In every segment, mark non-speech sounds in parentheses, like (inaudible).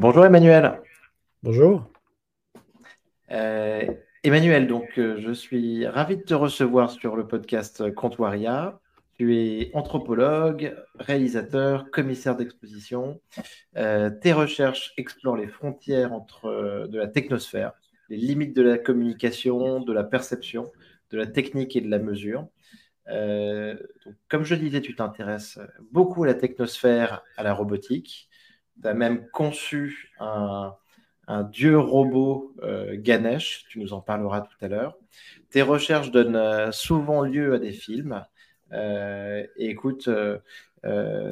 Bonjour Emmanuel. Bonjour. Euh, Emmanuel, donc euh, je suis ravi de te recevoir sur le podcast Comptoiria. Tu es anthropologue, réalisateur, commissaire d'exposition. Euh, tes recherches explorent les frontières entre de la technosphère, les limites de la communication, de la perception, de la technique et de la mesure. comme je disais, tu t'intéresses beaucoup à la technosphère, à la robotique tu as même conçu un, dieu robot euh, Ganesh, tu nous en parleras tout à l'heure. Tes recherches donnent euh, souvent lieu à des films. Euh, et écoute,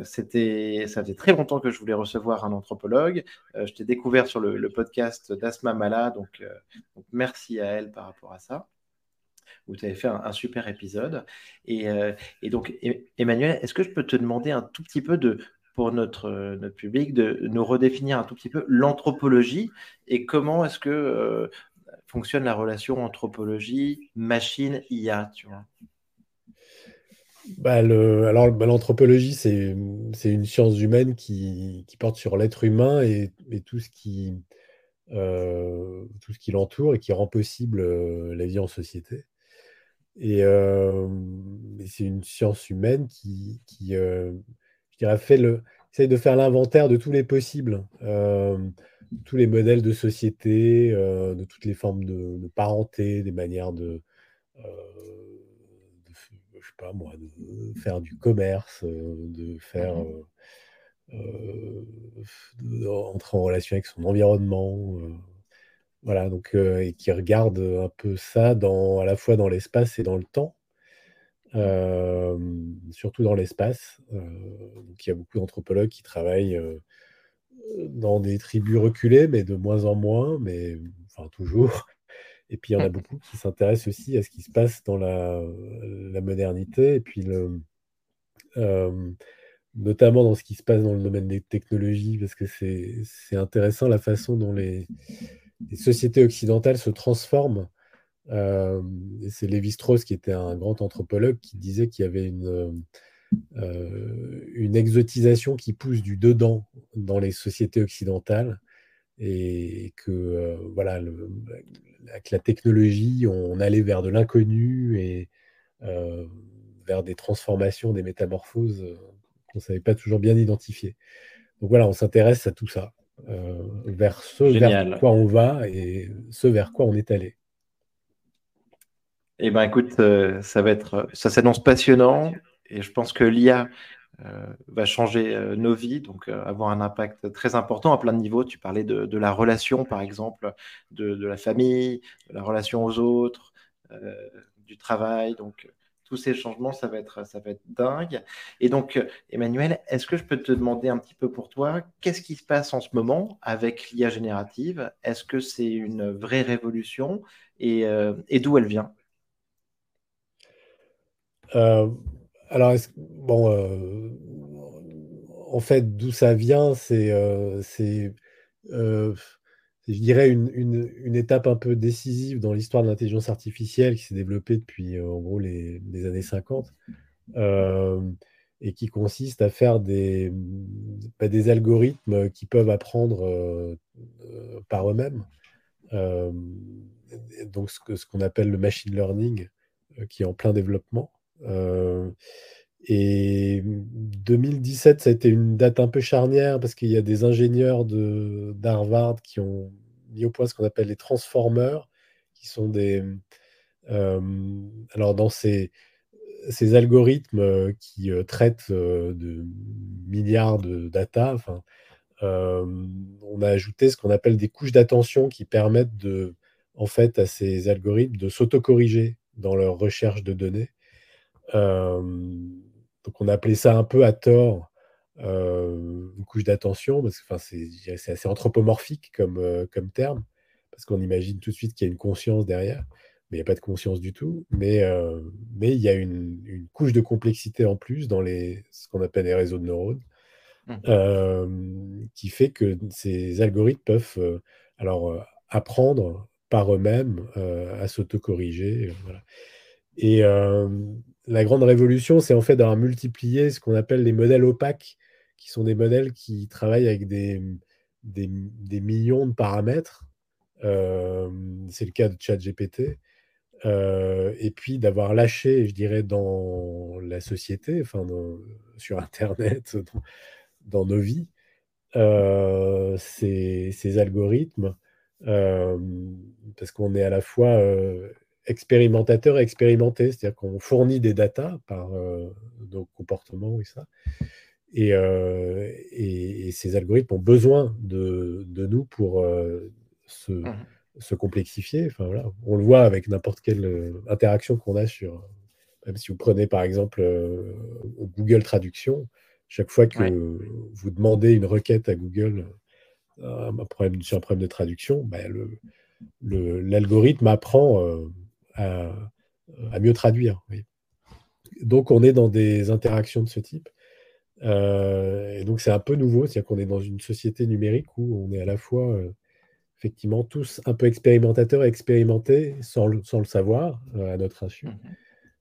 c'était, ça faisait très longtemps que je voulais recevoir un anthropologue. je t'ai découvert sur le, podcast d'Asma Mala, donc, merci à elle par rapport à ça où tu avais fait un, super épisode. Et, et, donc, Emmanuel, est-ce que je peux te demander un tout petit peu de, pour notre, notre public de nous redéfinir un tout petit peu l'anthropologie et comment est-ce que euh, fonctionne la relation anthropologie, machine, IA, tu vois bah, le, alors, bah, l'anthropologie, c'est, c'est une science humaine qui, qui porte sur l'être humain et, tout ce qui, euh, tout ce qui l'entoure et qui rend possible euh, la vie en société. Et, c'est une science humaine qui, qui je dirais, fait le, essaye de faire l'inventaire de tous les possibles, euh, tous les modèles de société, euh, de toutes les formes de, parenté, des manières de, euh, je sais pas moi, de faire du commerce, de faire entrer en relation avec son environnement. voilà, donc, et qui regarde un peu ça dans, à la fois dans l'espace et dans le temps surtout dans l'espace. il y a beaucoup d'anthropologues qui travaillent dans des tribus reculées, mais de moins en moins, mais enfin toujours. Et puis il y en a mmh. beaucoup qui s'intéressent aussi à ce qui se passe dans la, modernité, et puis le, notamment dans ce qui se passe dans le domaine des technologies, parce que c'est intéressant la façon dont les, les sociétés occidentales se transforment euh, c'est Lévi-Strauss, qui était un grand anthropologue, qui disait qu'il y avait une, euh, une exotisation qui pousse du dedans dans les sociétés occidentales et que euh, voilà, avec la technologie, on allait vers de l'inconnu et vers des transformations, des métamorphoses qu'on ne savait pas toujours bien identifier. Donc voilà, on s'intéresse à tout ça, vers ce vers quoi on va et ce vers quoi on est allé. Eh ben, écoute, euh, ça va être, ça s'annonce passionnant et je pense que l'IA euh, va changer euh, nos vies, donc avoir un impact très important à plein de niveaux. Tu parlais de, la relation, par exemple, de, la famille, de la relation aux autres, du travail. Donc, tous ces changements, ça va être, ça va être dingue. Et donc, Emmanuel, est-ce que je peux te demander un petit peu pour toi, qu'est-ce qui se passe en ce moment avec l'IA générative? Est-ce que c'est une vraie révolution? Et d'où elle vient? Euh, alors, bon, euh, en fait, d'où ça vient, c'est, euh, je dirais, une, une, étape un peu décisive dans l'histoire de l'intelligence artificielle qui s'est développée depuis, en gros, les, années 50, et qui consiste à faire des, bah, des algorithmes qui peuvent apprendre par eux-mêmes. donc, ce, ce qu'on appelle le machine learning, qui est en plein développement. Euh, et 2017, ça a été une date un peu charnière parce qu'il y a des ingénieurs d'Harvard qui ont mis au point ce qu'on appelle les transformers, qui sont des. Euh, alors, dans ces, ces algorithmes euh, qui traitent de milliards de data, on a ajouté ce qu'on appelle des couches d'attention qui permettent de, en fait, à ces algorithmes de s'autocorriger dans leur recherche de données. Euh, donc on a appelé ça un peu à tort euh, une couche d'attention, parce que c'est assez anthropomorphique comme, euh, comme terme, parce qu'on imagine tout de suite qu'il y a une conscience derrière, mais il n'y a pas de conscience du tout. Mais, mais il y a une, une, couche de complexité en plus dans les, ce qu'on appelle les réseaux de neurones, mmh. qui fait que ces algorithmes peuvent alors apprendre par eux-mêmes à s'autocorriger. Voilà. Et la grande révolution, c'est en fait d'avoir multiplié ce qu'on appelle les modèles opaques, qui sont des modèles qui travaillent avec des, millions de paramètres. c'est le cas de ChatGPT. et puis d'avoir lâché, je dirais, dans la société, enfin, sur Internet, (laughs) dans, nos vies, ces, algorithmes, parce qu'on est à la fois expérimentateur et expérimenté, c'est-à-dire qu'on fournit des datas par nos comportements et ça. Et, et, ces algorithmes ont besoin de, de nous pour se, mmh se, complexifier. Enfin, voilà. On le voit avec n'importe quelle interaction qu'on a sur. Même si vous prenez par exemple Google Traduction, chaque fois que vous demandez une requête à Google un problème, sur un problème de traduction, bah, l'algorithme apprend à, mieux traduire. Donc on est dans des interactions de ce type. Euh, et donc c'est un peu nouveau, c'est-à-dire qu'on est dans une société numérique où on est à la fois euh, effectivement tous un peu expérimentateurs et expérimentés sans le, sans le savoir euh, à notre insu. Mmh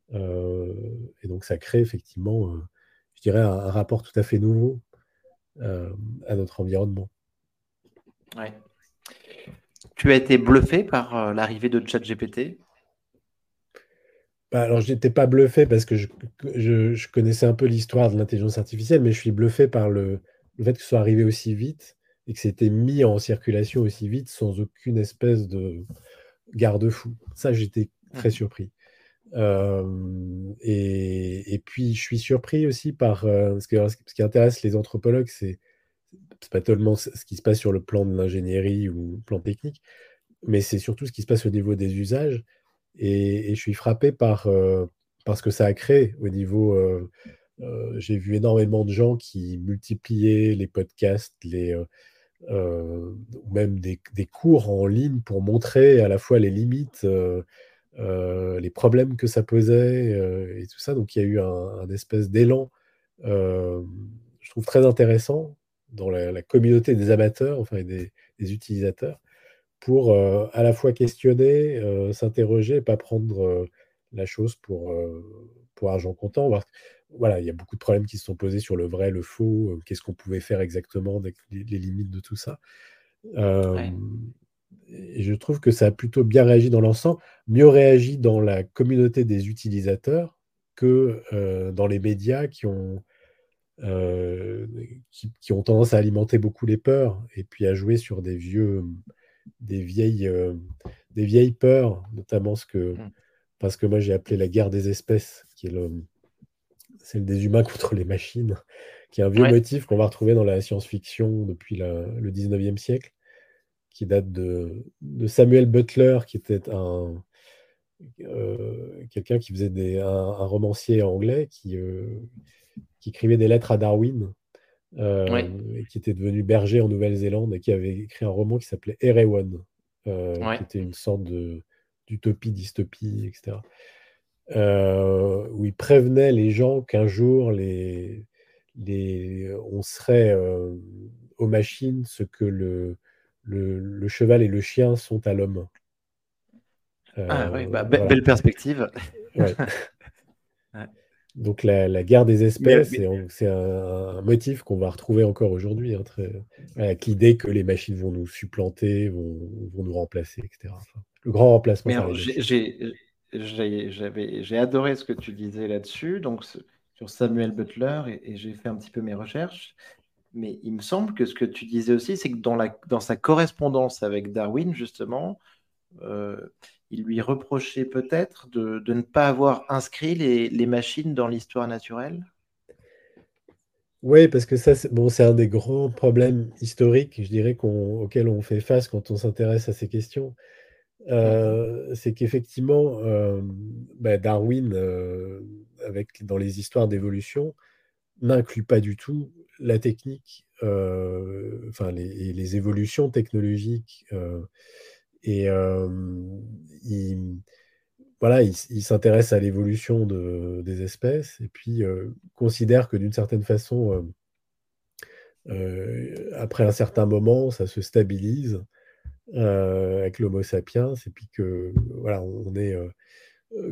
et donc ça crée effectivement, je dirais, un, rapport tout à fait nouveau à notre environnement. Ouais. Tu as été bluffé par l'arrivée de ChatGPT? Bah, alors, je n'étais pas bluffé parce que je, connaissais un peu l'histoire de l'intelligence artificielle, mais je suis bluffé par le, fait que ce soit arrivé aussi vite et que c'était mis en circulation aussi vite sans aucune espèce de garde-fou. Ça, j'étais très surpris. et, puis, je suis surpris aussi par euh, ce, ce qui intéresse les anthropologues, c'est pas tellement ce qui se passe sur le plan de l'ingénierie ou le plan technique, mais c'est surtout ce qui se passe au niveau des usages. Et, je suis frappé par, euh, ce que ça a créé au niveau. Euh, euh, j'ai vu énormément de gens qui multipliaient les podcasts, les, même des, cours en ligne pour montrer à la fois les limites, les problèmes que ça posait et tout ça. Donc il y a eu un, espèce d'élan, je trouve très intéressant dans la, communauté des amateurs, enfin des utilisateurs, pour euh, à la fois questionner, euh, s'interroger et pas prendre euh, la chose pour, pour argent comptant. Voilà, il y a beaucoup de problèmes qui se sont posés sur le vrai, le faux, qu'est-ce qu'on pouvait faire exactement, les, les, limites de tout ça. Et je trouve que ça a plutôt bien réagi dans l'ensemble, mieux réagi dans la communauté des utilisateurs que dans les médias qui ont, qui, qui, ont tendance à alimenter beaucoup les peurs et puis à jouer sur des vieux, des vieilles, euh, des vieilles peurs, notamment ce que, mmh. parce que moi j'ai appelé la guerre des espèces, qui est le, celle des humains (laughs) contre les machines, qui est un vieux motif qu'on va retrouver dans la science-fiction depuis le 19e siècle, qui date de, de Samuel Butler, qui était un, euh, quelqu'un qui faisait des, un, romancier anglais qui, euh, qui écrivait des lettres à Darwin euh, qui était devenu berger en Nouvelle-Zélande et qui avait écrit un roman qui s'appelait Erewan, euh, qui était une sorte d'utopie, dystopie, etc. Euh, où il prévenait les gens qu'un jour, les, les, on serait aux machines ce que le, le, cheval et le chien sont à l'homme. ah oui, bah, belle perspective. Ouais. (laughs) Donc la, guerre des espèces, c'est un, motif qu'on va retrouver encore aujourd'hui, hein, avec l'idée que les machines vont nous supplanter, vont, nous remplacer, etc. le grand remplacement. J'ai adoré ce que tu disais là-dessus, donc sur Samuel Butler, et, j'ai fait un petit peu mes recherches. Mais il me semble que ce que tu disais aussi, c'est que dans, la, dans sa correspondance avec Darwin, justement, euh, il lui reprochait peut-être de, ne pas avoir inscrit les, machines dans l'histoire naturelle? Oui, parce que ça, c'est un des grands problèmes historiques, je dirais, auxquels on fait face quand on s'intéresse à ces questions. Euh, c'est qu'effectivement, euh, bah, Darwin, euh, dans les histoires d'évolution, n'inclut pas du tout la technique, enfin les, évolutions technologiques et il, voilà, il, s'intéresse à l'évolution de, des espèces et puis considère que d'une certaine façon, après un certain moment, ça se stabilise avec l'Homo sapiens et puis que voilà, on est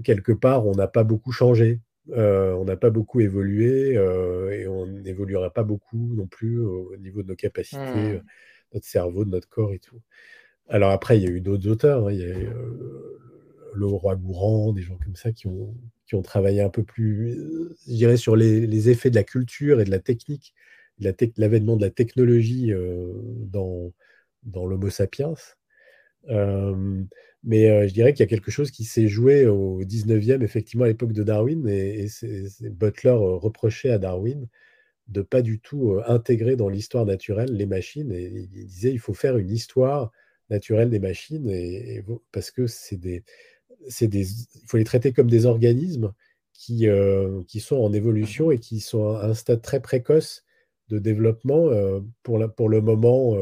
quelque part, on n'a pas beaucoup changé. on n'a pas beaucoup évolué et on n'évoluera pas beaucoup non plus au niveau de nos capacités. Mmh notre cerveau, de notre corps et tout. Alors après, il y a eu d'autres auteurs. Hein. Il y a eu euh, Leroy Gourand, des gens comme ça qui ont, qui ont travaillé un peu plus, je dirais, sur les, effets de la culture et de la technique, l'avènement de la technologie dans, dans l'Homo sapiens. mais je dirais qu'il y a quelque chose qui s'est joué au 19e, effectivement, à l'époque de Darwin, et, Butler reprochait à Darwin de pas du tout intégrer dans l'histoire naturelle les machines, et il disait il faut faire une histoire naturelle des machines, et, parce que c'est des, des, il faut les traiter comme des organismes qui, qui sont en évolution et qui sont à un stade très précoce de développement. pour, la, pour le moment,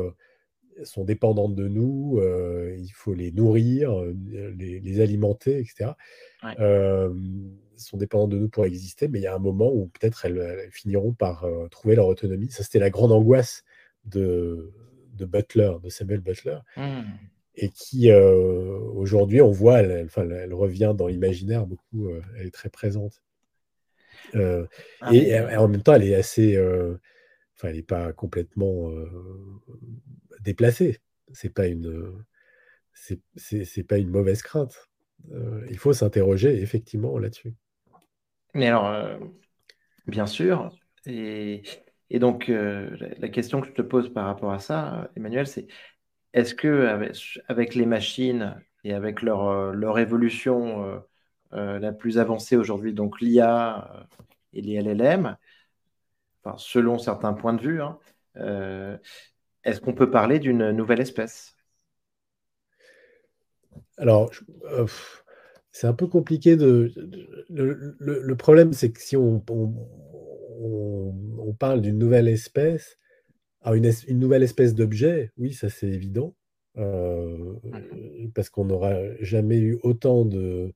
sont dépendantes de nous, il faut les nourrir, les, alimenter, etc. sont dépendantes de nous pour exister, mais il y a un moment où peut-être elles, finiront par trouver leur autonomie. Ça, c'était la grande angoisse de, de Butler, de Samuel Butler, mmh. et qui, aujourd'hui, on voit, elle, enfin, elle revient dans l'imaginaire beaucoup, elle est très présente. Ah et, en même temps, elle est assez enfin, elle n'est pas complètement déplacée. C'est pas une, c'est pas une mauvaise crainte. il faut s'interroger effectivement là-dessus. Mais alors, bien sûr, et, et donc la, question que je te pose par rapport à ça, Emmanuel, c'est est-ce que avec, les machines et avec leur, leur évolution la plus avancée aujourd'hui, donc l'IA et les LLM, selon certains points de vue, hein, euh, est-ce qu'on peut parler d'une nouvelle espèce? Alors, euh, c'est un peu compliqué de. Le, problème, c'est que si on, parle d'une nouvelle espèce, une, nouvelle espèce d'objet, oui, ça c'est évident, euh, parce qu'on n'aura jamais eu autant de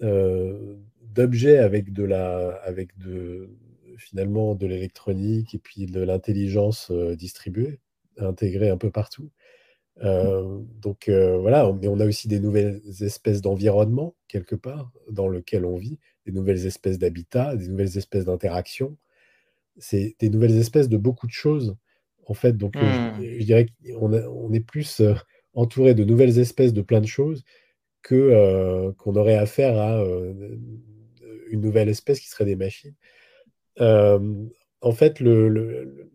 d'objets avec de la avec de finalement de l'électronique et puis de l'intelligence euh, distribuée, intégrée un peu partout. Euh, donc euh, voilà, mais on a aussi des nouvelles espèces d'environnement quelque part dans lequel on vit, des nouvelles espèces d'habitat, des nouvelles espèces d'interaction. C'est des nouvelles espèces de beaucoup de choses en fait. Donc je, hmm. dirais qu'on on est plus entouré de nouvelles espèces de plein de choses que qu'on aurait affaire à une nouvelle espèce qui serait des machines. Euh, en fait, le, le,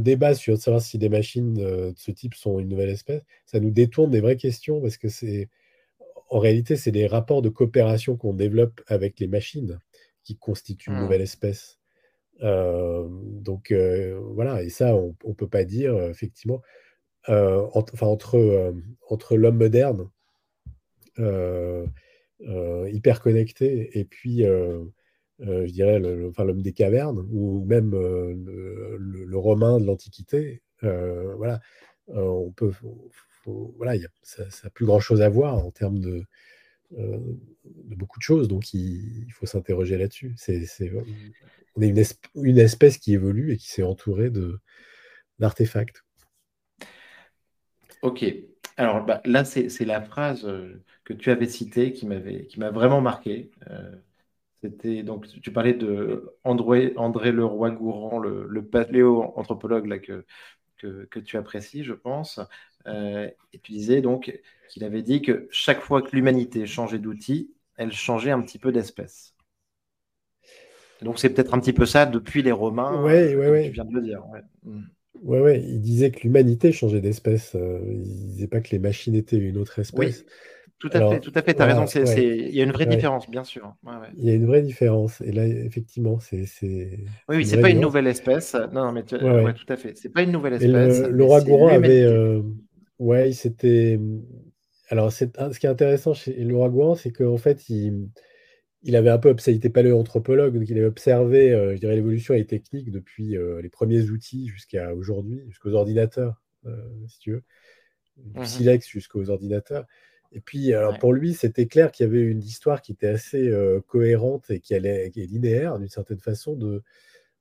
débat sur savoir si des machines euh, de ce type sont une nouvelle espèce, ça nous détourne des vraies questions parce que c'est en réalité, c'est des rapports de coopération qu'on développe avec les machines qui constituent une mmh. nouvelle espèce. Euh, donc voilà, et ça, on ne peut pas dire effectivement, enfin, entre, entre l'homme moderne, hyper connecté, et puis euh, je dirais, l'homme des cavernes, ou même euh, le, romain de l'Antiquité. Euh, voilà, on peut, voilà, ça n'a plus grand-chose à voir en termes de, beaucoup de choses, donc il, faut s'interroger là-dessus. C'est, on est une, une, espèce qui évolue et qui s'est entourée de, d'artefacts. Ok. Alors bah, là, c'est, la phrase que tu avais citée qui, m'avait, qui m'a vraiment marqué. C'était donc tu parlais de André, André Leroy-Gourand, le, le paléo-anthropologue que, que, tu apprécies, je pense. Euh, et tu disais donc qu'il avait dit que chaque fois que l'humanité changeait d'outil, elle changeait un petit peu d'espèce. Donc c'est peut-être un petit peu ça depuis les Romains, ouais, ouais, ouais. tu viens de le dire. Ouais. Ouais, ouais, il disait que l'humanité changeait d'espèce. Euh, il disait pas que les machines étaient une autre espèce. Tout à fait, tout à fait, tu as raison. Il y a une vraie différence, bien sûr. Il y a une vraie différence. Et là, effectivement, c'est. Oui, oui, c'est pas une nouvelle espèce. Non, non mais tu... tout à fait. C'est pas une nouvelle espèce. le, roi Gourand avait. Euh... Ouais, c'était. Alors, ce qui est intéressant chez le roi Gourand, c'est qu'en fait, il, il avait un peu. Il était paléoanthropologue, donc il avait observé, euh, je dirais, l'évolution et les techniques depuis euh, les premiers outils jusqu'à aujourd'hui, jusqu'aux ordinateurs, euh, si tu veux, du mmh silex jusqu'aux ordinateurs. Et puis, alors pour lui, c'était clair qu'il y avait une histoire qui était assez cohérente et qui, allait, qui est linéaire d'une certaine façon, de,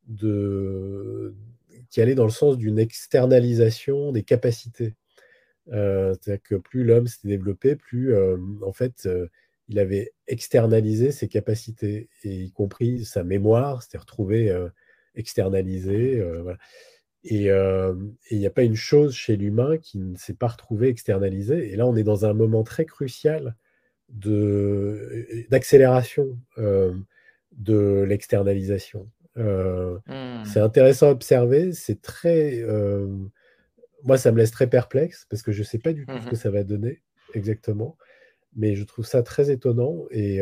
de, qui allait dans le sens d'une externalisation des capacités. C'est-à-dire que plus l'homme s'était développé, plus en fait il avait externalisé ses capacités, et y compris sa mémoire, c'était retrouvé externalisé. Voilà. Et il n'y a pas une chose chez l'humain qui ne s'est pas retrouvée externalisée. Et là, on est dans un moment très crucial d'accélération de l'externalisation. Mmh. C'est intéressant à observer. C'est très. moi, ça me laisse très perplexe parce que je ne sais pas du tout ce que mmh ça va donner exactement. Mais je trouve ça très étonnant. Et,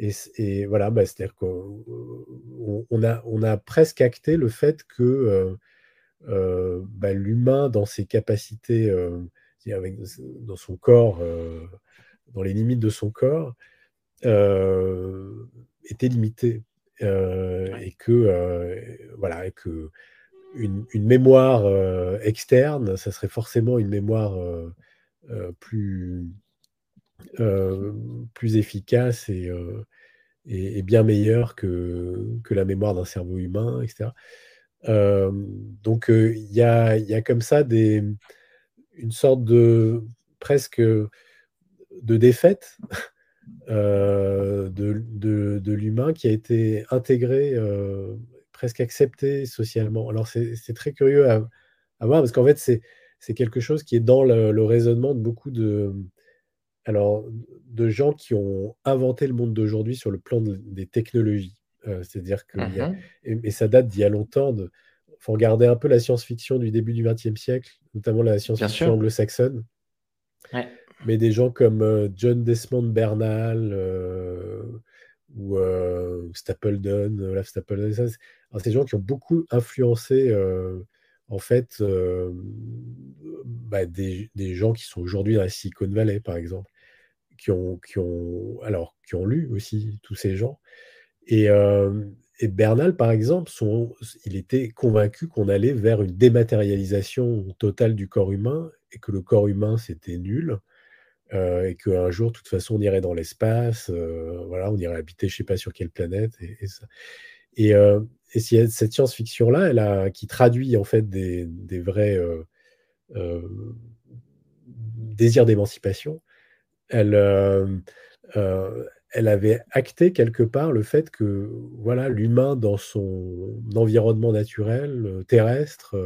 et, voilà, bah, c'est-à-dire qu'on on a, on a presque acté le fait que bah, l'humain, dans ses capacités, avec, dans son corps, dans les limites de son corps, était limité. Et que, voilà, que une, mémoire externe, ça serait forcément une mémoire plus, plus efficace et, et, bien meilleure que, que la mémoire d'un cerveau humain, etc. donc il y, a, y, a, comme ça des, une sorte de presque de défaite (laughs) euh, de, de, l'humain qui a été intégré, euh, presque accepté socialement. Alors c'est très curieux à, voir parce qu'en fait c'est quelque chose qui est dans le, raisonnement de beaucoup de, alors, de gens qui ont inventé le monde d'aujourd'hui sur le plan des technologies. Euh, c'est-à-dire que, mmh et, ça date d'il y a longtemps, il faut regarder un peu la science-fiction du début du XXe siècle, notamment la science-fiction anglo-saxonne. Ouais mais des gens comme euh, John Desmond Bernal euh, ou Stapledon, Olaf Stapledon, ça, des gens qui ont beaucoup influencé en fait bah, des, gens qui sont aujourd'hui dans la Silicon Valley, par exemple, qui ont, qui ont, alors, qui ont lu aussi tous ces gens. Et, et Bernal, par exemple, il était convaincu qu'on allait vers une dématérialisation totale du corps humain et que le corps humain, c'était nul euh, et qu'un jour, de toute façon, on irait dans l'espace, euh, voilà, on irait habiter, je ne sais pas sur quelle planète, et, et euh, et cette science-fiction-là, elle a, qui traduit en fait des, des vrais désirs d'émancipation, elle, elle avait acté quelque part le fait que voilà, l'humain dans son environnement naturel, terrestre,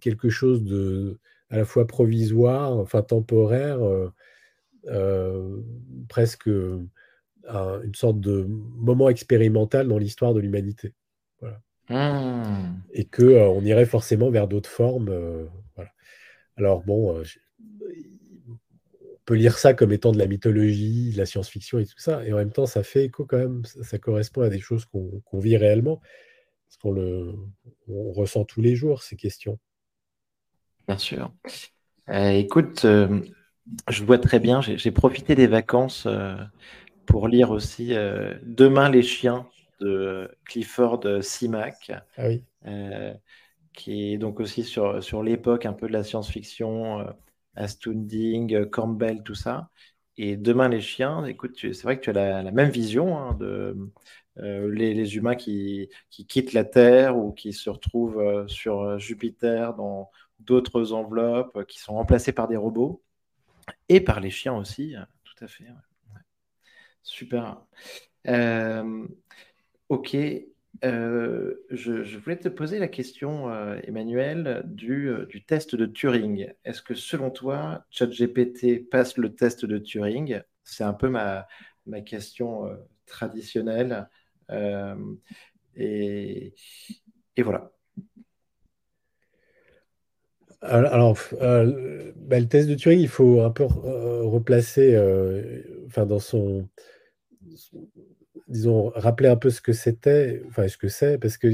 quelque chose de à la fois provisoire, enfin temporaire, euh, presque une sorte de moment expérimental dans l'histoire de l'humanité. Mmh. Et que euh, on irait forcément vers d'autres formes. Euh. Alors bon, on peut lire ça comme étant de la mythologie, de la science-fiction et tout ça, et en même temps, ça fait écho quand même, ça, correspond à des choses qu'on vit réellement, parce qu'on le on ressent tous les jours ces questions. Bien sûr. écoute, je vois très bien, j'ai profité des vacances euh, pour lire aussi euh, Demain les chiens de Clifford Simac, ah euh, qui est donc aussi sur, sur l'époque un peu de la science-fiction, Astounding, Campbell, tout ça. Et Demain les chiens, écoute, c'est vrai que tu as la, même vision hein, de les, humains qui, qui, quittent la Terre ou qui se retrouvent sur Jupiter dans d'autres enveloppes, qui sont remplacés par des robots. Et par les chiens aussi, euh, tout à fait. Super. Euh, ok. Euh, je, voulais te poser la question, Emmanuel, du, test de Turing. Est-ce que selon toi, ChatGPT passe le test de Turing? C'est un peu ma, question traditionnelle. et, voilà. Alors, euh, bah, le test de Turing, il faut un peu euh, replacer, euh, enfin, dans son, disons, rappeler un peu ce que c'était, enfin, ce que c'est, parce que,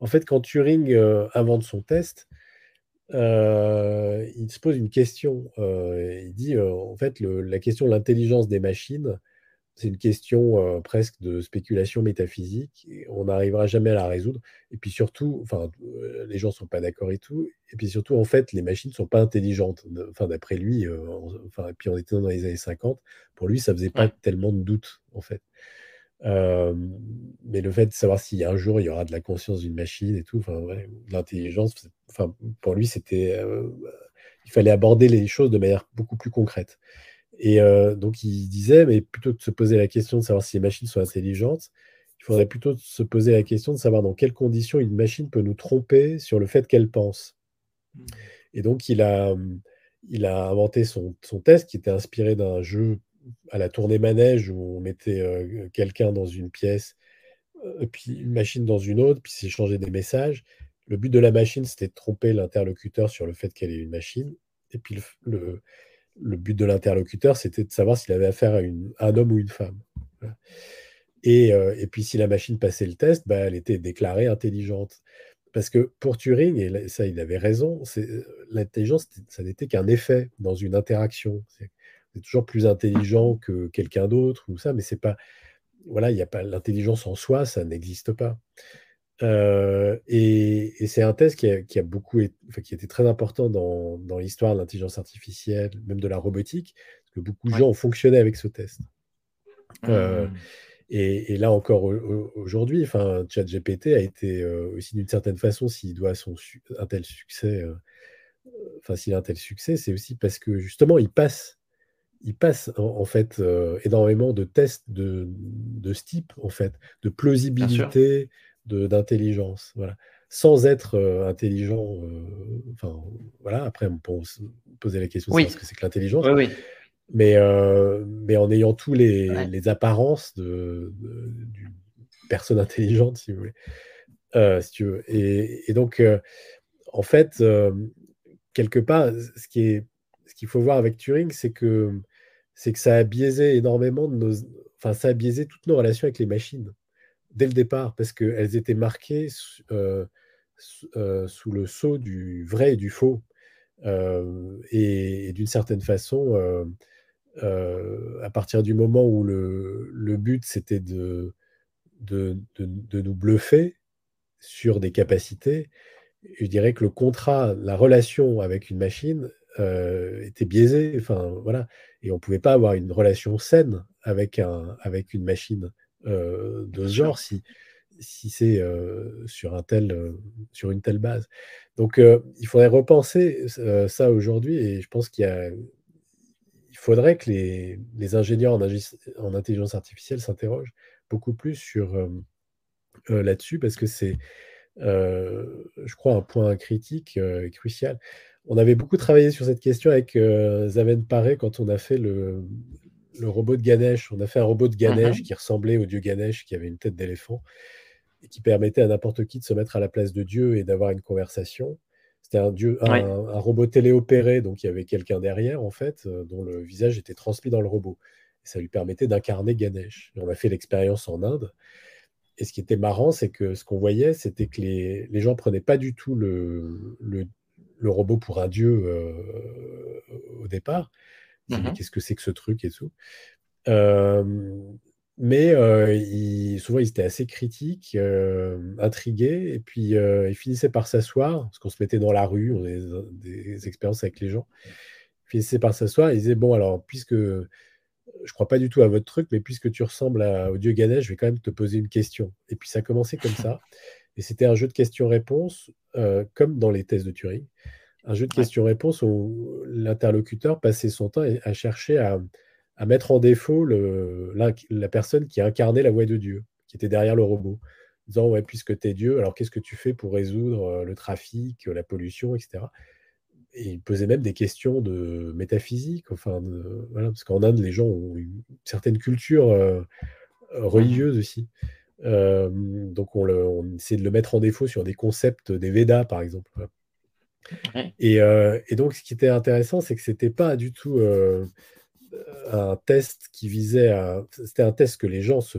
en fait, quand Turing invente son test, il se pose une question. il dit, en fait, la question de l'intelligence des machines, c'est une question euh, presque de spéculation métaphysique. Et on n'arrivera jamais à la résoudre. Et puis surtout, enfin, euh, les gens ne sont pas d'accord et tout. Et puis surtout, en fait, les machines ne sont pas intelligentes. Enfin, d'après lui, euh, enfin, et puis on était dans les années 50. Pour lui, ça faisait pas tellement de doute, en fait. Mais le fait de savoir si un jour il y aura de la conscience d'une machine et tout, enfin, de l'intelligence, enfin, pour lui, c'était, il fallait aborder les choses de manière beaucoup plus concrète. Et euh, donc, il disait, mais plutôt que de se poser la question de savoir si les machines sont intelligentes, Il faudrait plutôt se poser la question de savoir dans quelles conditions une machine peut nous tromper sur le fait qu'elle pense. Mmh. Et donc, il a, il a inventé son, test qui était inspiré d'un jeu à la tournée manège où on mettait euh, quelqu'un dans une pièce, euh, puis une machine dans une autre, puis s'échangeait des messages. Le but de la machine, c'était de tromper l'interlocuteur sur le fait qu'elle est une machine. Et puis le, but de l'interlocuteur, c'était de savoir s'il avait affaire à, un homme ou une femme. Et, euh, et, puis si la machine passait le test, bah, elle était déclarée intelligente. Parce que pour Turing, et ça il avait raison, l'intelligence, ça n'était qu'un effet dans une interaction. Toujours plus intelligent que quelqu'un d'autre ou ça, mais c'est pas. Voilà, il n'y a pas l'intelligence en soi, ça n'existe pas. Euh, et, c'est un test qui a, beaucoup, enfin, qui était très important dans, dans l'histoire de l'intelligence artificielle, même de la robotique, parce que beaucoup de gens ont fonctionné avec ce test. Euh, mmh. Et, là encore aujourd'hui, enfin, ChatGPT a été euh, aussi d'une certaine façon, s'il doit son un tel succès, enfin s'il a un tel succès, c'est aussi parce que justement il passe, il passe en, fait euh, énormément de tests de, de, ce type en fait, de plausibilité, d'intelligence, voilà, sans être intelligent. Enfin voilà, après on peut poser la question de ce que c'est que l'intelligence. Oui, oui mais, euh, mais en ayant tous les, les apparences de, d'une personne intelligente, si vous voulez. Euh, si tu veux. Et, et donc, euh, en fait, quelque part, ce qui est, ce qu'il faut voir avec Turing, c'est que, c'est que ça a biaisé énormément de nos, enfin, ça a biaisé toutes nos relations avec les machines dès le départ, parce qu'elles étaient marquées sous le sceau du vrai et du faux. et, et d'une certaine façon, euh, à partir du moment où le, but c'était de, de, nous bluffer sur des capacités, je dirais que le contrat, la relation avec une machine euh, était biaisée. Enfin, voilà. Et on ne pouvait pas avoir une relation saine avec, un, avec une machine euh, de ce genre si, si c'est sur, un tel, sur une telle base. Donc, il faudrait repenser ça aujourd'hui et je pense qu'il y a faudrait que les, ingénieurs en, intelligence artificielle s'interrogent beaucoup plus sur euh, euh, là-dessus parce que c'est, euh, je crois, un point critique crucial. On avait beaucoup travaillé sur cette question avec Zaven Paré quand on a fait le, robot de Ganesh. On a fait un robot de Ganesh mm-hmm. qui ressemblait au dieu Ganesh, qui avait une tête d'éléphant et qui permettait à n'importe qui de se mettre à la place de Dieu et d'avoir une conversation. C'était un, dieu, un, robot téléopéré, donc il y avait quelqu'un derrière, en fait, euh, dont le visage était transmis dans le robot. Et ça lui permettait d'incarner Ganesh. on a fait l'expérience en Inde. Et ce qui était marrant, c'est que ce qu'on voyait, c'était que les, les gens prenaient pas du tout le, le, robot pour un dieu euh, au départ. Mmh qu'est-ce que c'est que ce truc et tout. Euh, mais euh, souvent, ils étaient assez critiques, intrigués, et puis ils finissaient par s'asseoir, parce qu'on se mettait dans la rue, on avait des, expériences avec les gens. Ils finissaient par s'asseoir, ils disaient Bon, alors, puisque je ne crois pas du tout à votre truc, mais puisque tu ressembles au dieu Ganesh, je vais quand même te poser une question. Et puis ça a commencé comme ça. (laughs) Et c'était un jeu de questions-réponses, comme dans les tests de Turing. Un jeu de questions-réponses où l'interlocuteur passait son temps à chercher à à mettre en défaut le, la, personne qui a incarné la voix de Dieu, qui était derrière le robot, disant ouais puisque tu es Dieu, alors qu'est-ce que tu fais pour résoudre euh, le trafic, la pollution, etc. Et il posait même des questions de métaphysique, enfin voilà, parce qu'en Inde les gens ont une certaine culture euh, religieuse aussi. Euh, donc on, le, on, essaie de le mettre en défaut sur des concepts des Védas par exemple. Et, et, donc ce qui était intéressant, c'est que c'était pas du tout un test qui visait à. C'était un test que les gens se,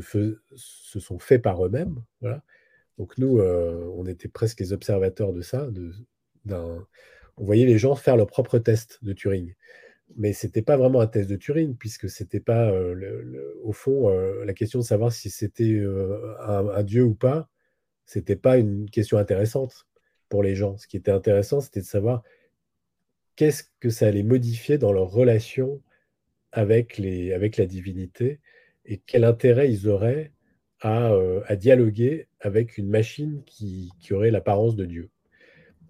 se sont faits par eux-mêmes. Voilà. Donc nous, euh, on était presque les observateurs de ça. De, on voyait les gens faire leur propre test de Turing. Mais ce n'était pas vraiment un test de Turing, puisque c'était pas, au fond, la question de savoir si c'était un, dieu ou pas, c'était pas une question intéressante pour les gens. Ce qui était intéressant, c'était de savoir qu'est-ce que ça allait modifier dans leur relation avec, les, avec la divinité et quel intérêt ils auraient à, à dialoguer avec une machine qui, qui aurait l'apparence de Dieu.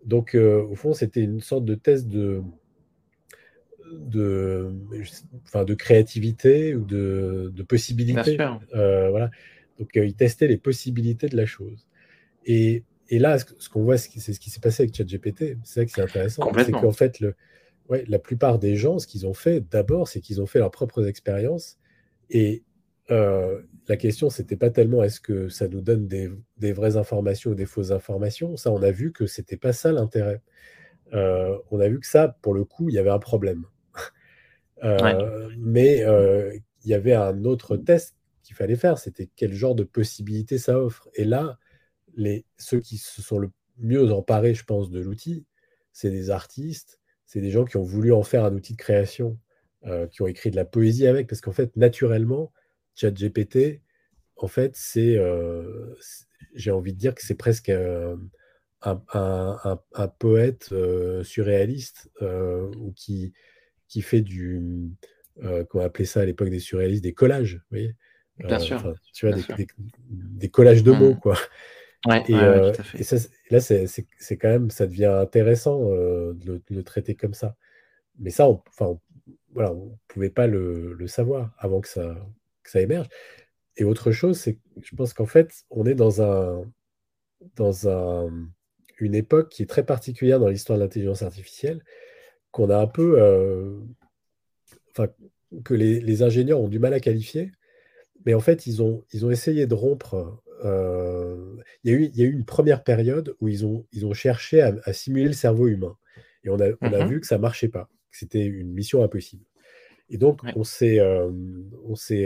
Donc, au fond, c'était une sorte de test de, de, enfin, de créativité ou de, de possibilité. Euh, voilà. Donc, ils testaient les possibilités de la chose. Et, là, ce qu'on voit, c'est ce qui s'est passé avec ChatGPT. C'est ça qui est intéressant. C'est qu'en fait, le, la plupart des gens, ce qu'ils ont fait d'abord, c'est qu'ils ont fait leurs propres expériences. Et euh, la question, c'était pas tellement est-ce que ça nous donne des, vraies informations ou des fausses informations? Ça, on a vu que c'était pas ça l'intérêt. Euh, on a vu que ça, pour le coup, il y avait un problème. Euh, mais il y avait un autre test qu'il fallait faire. C'était quel genre de possibilités ça offre. Et là, les, ceux qui se sont le mieux emparés, je pense, de l'outil, c'est des artistes, c'est des gens qui ont voulu en faire un outil de création, qui ont écrit de la poésie avec, parce qu'en fait, naturellement, ChatGPT, en fait, c'est, euh, j'ai envie de dire que c'est presque un, poète euh, surréaliste euh, ou qui, qui fait du, comment appeler ça à l'époque des surréalistes, des collages, vous voyez Bien sûr. Tu vois, des, collages de mots, mmh. quoi. et, là, c'est quand même, ça devient intéressant de le, traiter comme ça. Mais ça, on, enfin, voilà, on ne pouvait pas le, le, savoir avant que ça, que ça émerge. Et autre chose, c'est que je pense qu'en fait, on est dans, un, dans un, une époque qui est très particulière dans l'histoire de l'intelligence artificielle, qu'on a un peu. Euh, enfin, que les, ingénieurs ont du mal à qualifier, mais en fait, ils ont, ils ont essayé de rompre. Euh, il, y a eu, il y a eu une première période où ils ont, ils ont cherché à, simuler le cerveau humain. Et on a, on a mmh vu que ça ne marchait pas, que c'était une mission impossible. Et donc, on s'est euh,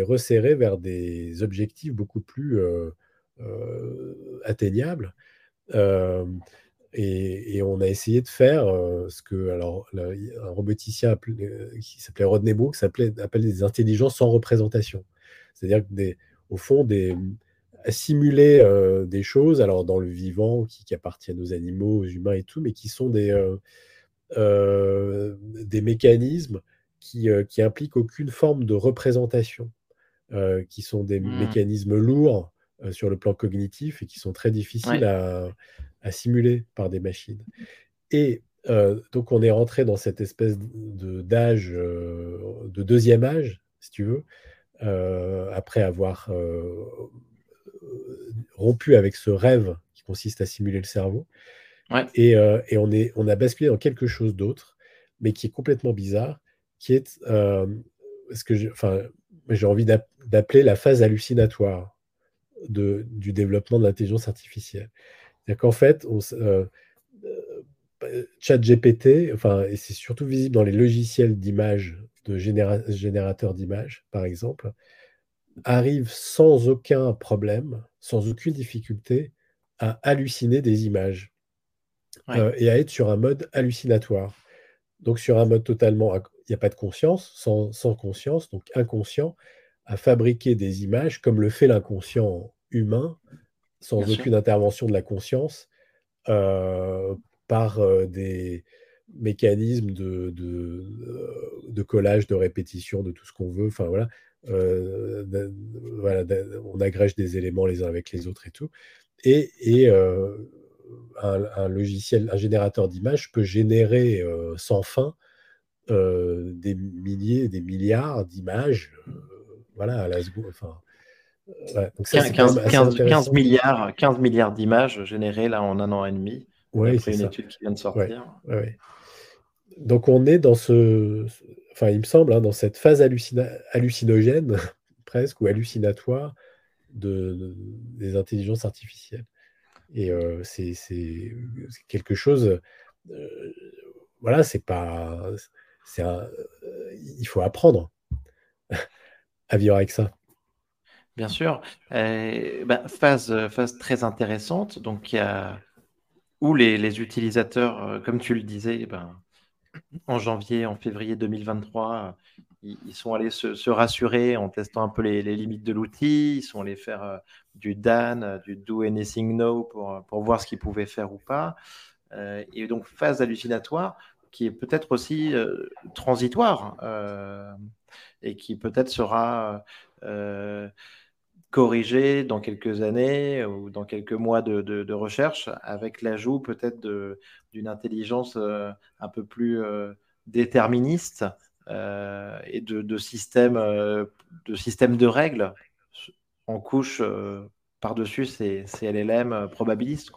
resserré vers des objectifs beaucoup plus euh, euh, atteignables. Et, on a essayé de faire ce que alors un roboticien qui s'appelait Rodney Brooks appelait, appelle des intelligences sans représentation. C'est-à-dire au fond des simuler des choses, alors dans le vivant qui, qui, appartiennent aux animaux, aux humains et tout, mais qui sont des des mécanismes qui, euh, qui impliquent aucune forme de représentation, euh, qui sont des mmh. mécanismes lourds euh, sur le plan cognitif et qui sont très difficiles à, simuler par des machines. Et donc on est rentré dans cette espèce d'âge, de, deuxième âge, si tu veux, après avoir rompu avec ce rêve qui consiste à simuler le cerveau. Et, et, on, est, on a basculé dans quelque chose d'autre, mais qui est complètement bizarre, qui est euh, ce que j'ai enfin, envie d'appeler la phase hallucinatoire de, du développement de l'intelligence artificielle. C'est-à-dire qu'en fait, on, euh, euh, ChatGPT, enfin, et c'est surtout visible dans les logiciels d'image, de générateurs d'images, par exemple, arrive sans aucun problème, sans aucune difficulté, à halluciner des images et à être sur un mode hallucinatoire. Donc sur un mode totalement il n'y a pas de conscience, sans, conscience, donc inconscient, à fabriquer des images comme le fait l'inconscient humain, sans aucune intervention de la conscience, euh, par euh, des mécanismes de, de, collage, de répétition, de tout ce qu'on veut. Enfin voilà, euh, voilà on agrège des éléments les uns avec les autres et tout. Et, et un, un, logiciel, un générateur d'images peut générer sans fin euh, des milliers, des milliards d'images, euh, voilà, à la seconde. Enfin, 15, milliards, 15 milliards d'images générées là en un an et demi. Oui, c'est une étude qui vient de sortir. Donc on est dans ce, enfin il me semble, hein, dans cette phase hallucinogène (laughs) presque ou hallucinatoire de, des intelligences artificielles. Et euh, c'est quelque chose, voilà, c'est pas, un, euh, il faut apprendre (laughs) à vivre avec ça. Bien sûr. Euh, bah, phase, phase très intéressante. Donc, où les, utilisateurs, euh, comme tu le disais, ben, en janvier, en février 2023, ils, sont allés se, rassurer en testant un peu les, limites de l'outil. Ils sont allés faire du DAN, du Do Anything No pour, voir ce qu'ils pouvaient faire ou pas. et donc, phase hallucinatoire qui est peut-être aussi euh, transitoire euh, et qui peut-être sera euh, corrigé dans quelques années ou dans quelques mois de, recherche avec l'ajout peut-être d'une intelligence un peu plus déterministe et de, systèmes de, de règles en couche par-dessus ces, LLM probabilistes.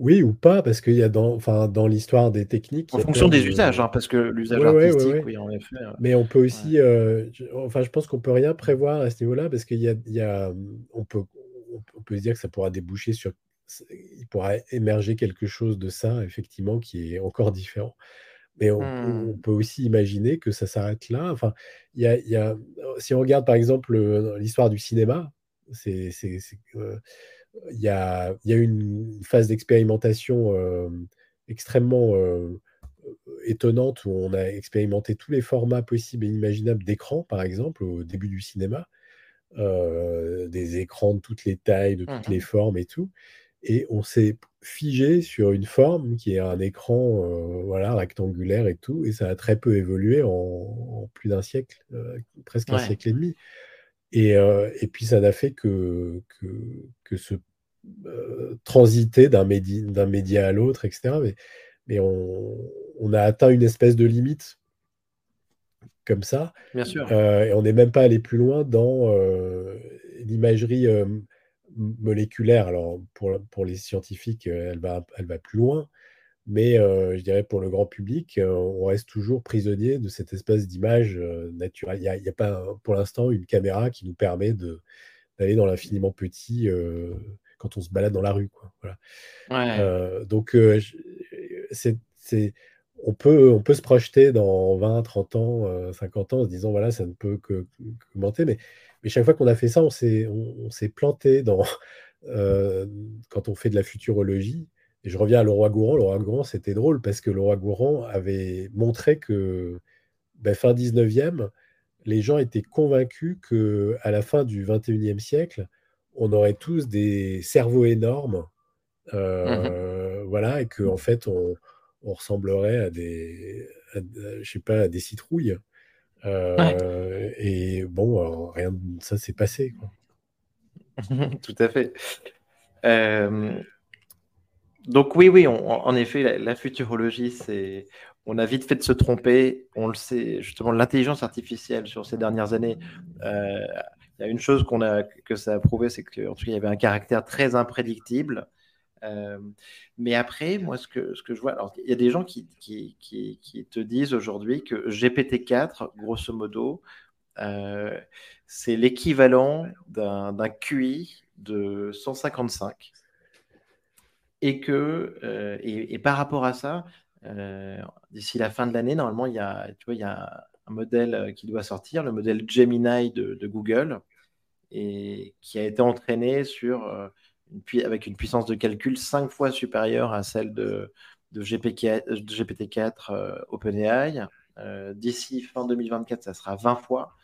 Oui ou pas, parce qu'il y a dans, enfin, dans l'histoire des techniques. En fonction des usages, hein, parce que l'usage artistique, oui, en effet. Mais on peut aussi, je, enfin, je pense qu'on peut rien prévoir à ce niveau-là, parce qu'il y a, il y a on, peut, on peut se dire que ça pourra déboucher sur, il pourra émerger quelque chose de ça, effectivement, qui est encore différent. Mais on, mmh. peut aussi imaginer que ça s'arrête là. Enfin, il y a, si on regarde par exemple l'histoire du cinéma, c'est, il y a, y a une phase d'expérimentation extrêmement étonnante où on a expérimenté tous les formats possibles et imaginables d'écran, par exemple, au début du cinéma, des écrans de toutes les tailles, de toutes les mmh formes et tout. Et on s'est figé sur une forme qui est un écran euh, voilà, rectangulaire et tout, et ça a très peu évolué en, plus d'un siècle, euh, presque un siècle et demi. Et, euh, et puis ça n'a fait que, que, que se transiter d'un média, média à l'autre, etc. Mais, mais on, on, a atteint une espèce de limite comme ça. Bien sûr. et on n'est même pas allé plus loin dans l'imagerie moléculaire. Alors, pour, pour les scientifiques, euh, elle va, elle va plus loin. Mais euh, je dirais pour le grand public, euh, on reste toujours prisonnier de cette espèce d'image naturelle. Il n'y a, a, pas pour l'instant une caméra qui nous permet d'aller dans l'infiniment petit quand on se balade dans la rue. Quoi. Voilà. donc, on peut, on peut se projeter dans 20, 30 ans, 50 ans en se disant voilà, ça ne peut que, augmenter. Mais mais chaque fois qu'on a fait ça, on s'est, planté dans, (laughs) euh, quand on fait de la futurologie. Et je reviens à Leroy Gourand. Leroy Gourand, c'était drôle parce que Leroy Gourand avait montré que ben, fin 19e, les gens étaient convaincus qu'à la fin du 21e siècle, on aurait tous des cerveaux énormes. Euh, mmh voilà, et qu'en en fait, on, ressemblerait à des, je sais pas, à des citrouilles. Euh, et bon, euh, rien de ça s'est passé. (laughs) Tout à fait. Euh, donc oui, oui, en effet, la, futurologie, c'est, on a vite fait de se tromper. On le sait, justement, l'intelligence artificielle sur ces dernières années. il y a une chose qu'on a, que ça a prouvé, c'est qu'en tout cas, il y avait un caractère très imprédictible. Euh, mais après, moi, ce que, ce que je vois, alors il y a des gens qui, qui, qui, te disent aujourd'hui que GPT-4, grosso modo, euh, c'est l'équivalent d'un QI de 155. Et que, euh, et, par rapport à ça, d'ici la fin de l'année, normalement, il y, a, tu vois, il y a un modèle qui doit sortir, le modèle Gemini de, Google, et qui a été entraîné sur avec une puissance de calcul cinq fois supérieure à celle de, de, GPT-4 euh, OpenAI. Euh, d'ici fin 2024, ça sera 20 fois.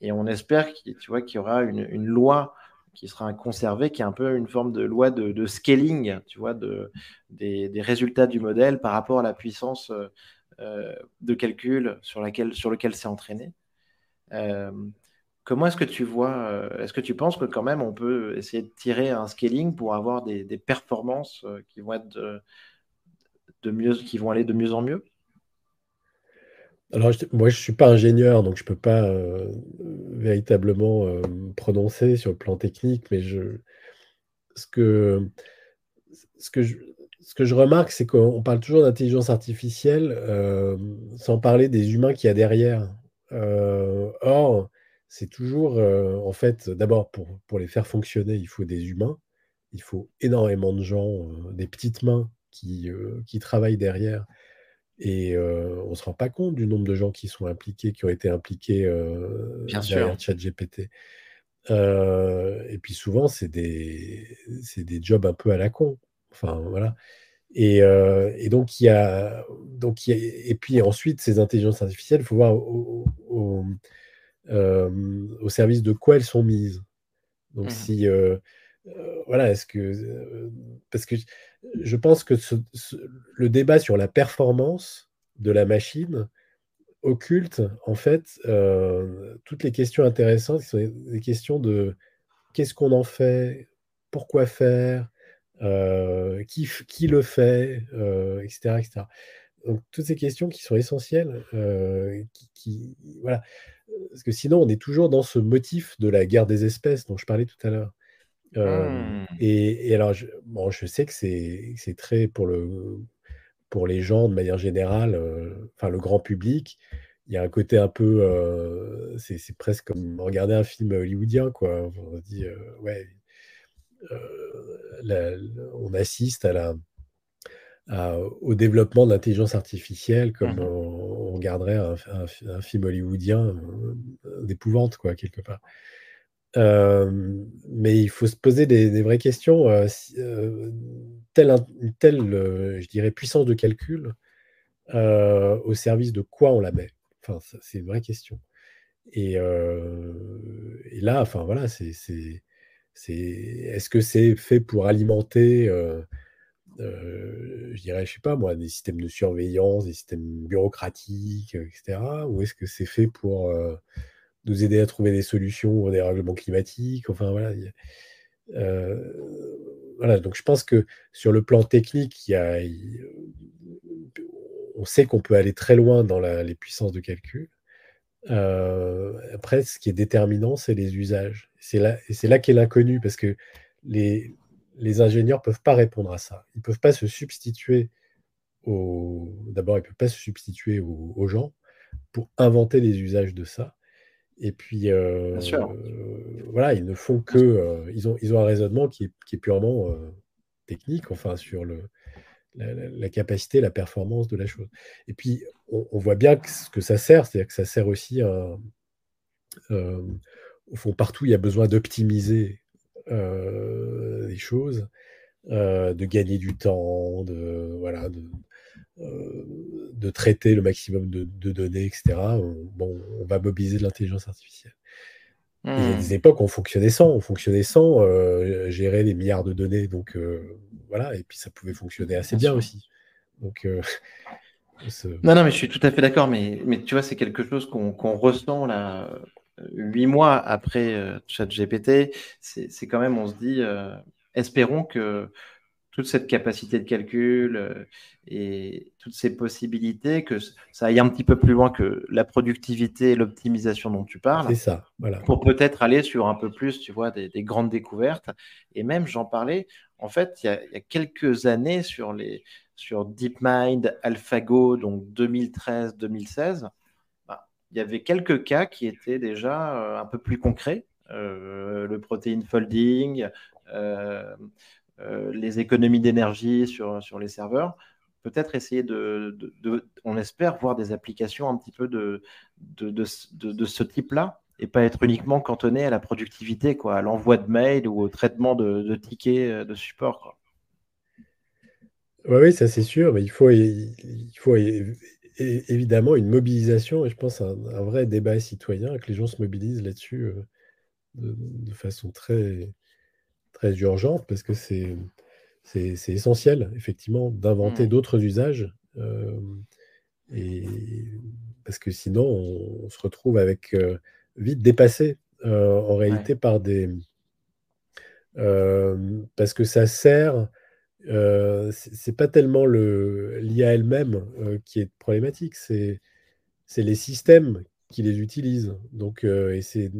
Et on espère qu'il y aura une, loi qui sera conservée, qui est un peu une forme de loi de, scaling, tu vois, de, des, résultats du modèle par rapport à la puissance euh, de calcul sur, laquelle, sur lequel c'est entraîné. Comment est-ce que tu vois, euh, est-ce que tu penses que quand même on peut essayer de tirer un scaling pour avoir des, performances euh, qui vont être de, mieux, qui vont aller de mieux en mieux? Alors moi je suis pas ingénieur donc je peux pas euh, véritablement me prononcer sur le plan technique, mais je ce que ce que je, ce que je remarque, c'est qu'on parle toujours d'intelligence artificielle sans parler des humains qu'il y a derrière. or, c'est toujours, euh, en fait, d'abord, pour, pour les faire fonctionner, il faut des humains, il faut énormément de gens, euh, des petites mains qui, euh, qui travaillent derrière. Et on ne se rend pas compte du nombre de gens qui sont impliqués, qui ont été impliqués Bien derrière ChatGPT. et puis souvent, c'est des, des jobs un peu à la con. Enfin, voilà. Et, et, donc, il y a. Donc, il y a, et puis ensuite, ces intelligences artificielles, il faut voir au, euh, au service de quoi elles sont mises. Donc, mmh. si. Euh, euh, voilà, est-ce que. parce que je pense que le débat sur la performance de la machine occulte, en fait, toutes les questions intéressantes qui des questions de qu'est-ce qu'on en fait, pourquoi faire, qui, qui, le fait, etc., etc. donc, toutes ces questions qui sont essentielles. Parce que sinon, on est toujours dans ce motif de la guerre des espèces dont je parlais tout à l'heure. Mmh. Et, alors, je, bon, je sais que c'est très pour, le, pour les gens de manière générale, enfin le grand public, il y a un côté un peu, c'est presque comme regarder un film hollywoodien, quoi. On dit, ouais, on assiste à la, au développement de l'intelligence artificielle comme mmh on, regarderait un, film hollywoodien d'épouvante, quoi, quelque part. Mais il faut se poser des, vraies questions. telle, une telle, je dirais, puissance de calcul, au service de quoi on la met? Enfin, c'est une vraie question. Et, là, enfin voilà, c'est est-ce que c'est fait pour alimenter euh, je dirais, je sais pas moi, des systèmes de surveillance, des systèmes bureaucratiques, etc. Ou est-ce que c'est fait pour euh, nous aider à trouver des solutions aux dérèglements climatiques Enfin voilà. Euh, voilà, donc je pense que sur le plan technique, il y a, on sait qu'on peut aller très loin dans les puissances de calcul. après, ce qui est déterminant, c'est les usages. C'est là, là qu'est l'inconnu, parce que les, les ingénieurs ne peuvent pas répondre à ça. Ils ne peuvent pas se substituer aux... D'abord, ils peuvent pas se substituer aux, gens pour inventer les usages de ça. Et puis, euh, voilà, ils ne font que... Euh, ils, ont, ils ont un raisonnement qui est, purement euh, technique, enfin, sur le, la, capacité, la performance de la chose. Et puis, on, voit bien que, ce que ça sert, c'est-à-dire que ça sert aussi à... au fond, partout, il y a besoin d'optimiser euh, des choses, euh, de gagner du temps, de, voilà, de, euh, de traiter le maximum de, données, etc. On, bon, on va mobiliser de l'intelligence artificielle. Il y a des hmm. époques où on fonctionnait sans, on fonctionnait sans gérer des milliards de données, donc voilà, et puis ça pouvait fonctionner assez bien, aussi. Donc, (laughs) Non, non, mais je suis tout à fait d'accord, mais, mais tu vois, c'est quelque chose qu'on ressent là huit mois après euh, ChatGPT, c'est quand même, on se dit, euh, espérons que toute cette capacité de calcul euh, et toutes ces possibilités, que ça aille un petit peu plus loin que la productivité et l'optimisation dont tu parles. C'est ça, voilà. Pour peut-être aller sur un peu plus, tu vois, des, grandes découvertes. Et même, j'en parlais, en fait, il y, a, quelques années sur, les, sur DeepMind, AlphaGo, donc 2013-2016, il y avait quelques cas qui étaient déjà euh, un peu plus concrets. Euh, le protein folding, euh, les économies d'énergie sur, sur les serveurs. Peut-être essayer de, on espère, voir des applications un petit peu de, de, de ce type-là et pas être uniquement cantonné à la productivité, quoi, à l'envoi de mails ou au traitement de, tickets de support. Oui, ça c'est sûr, mais il faut, il faut évidemment une mobilisation, et je pense un, un vrai débat citoyen, que les gens se mobilisent là-dessus euh, de, façon très, très urgente, parce que c'est, c'est, essentiel, effectivement, d'inventer mmh. d'autres usages. Euh, et parce que sinon, on, se retrouve avec euh, vite dépassé en réalité par des. parce que ça sert euh, c'est pas tellement l'IA elle-même euh, qui est problématique, c'est les systèmes qui les utilisent. Donc, euh, et c'est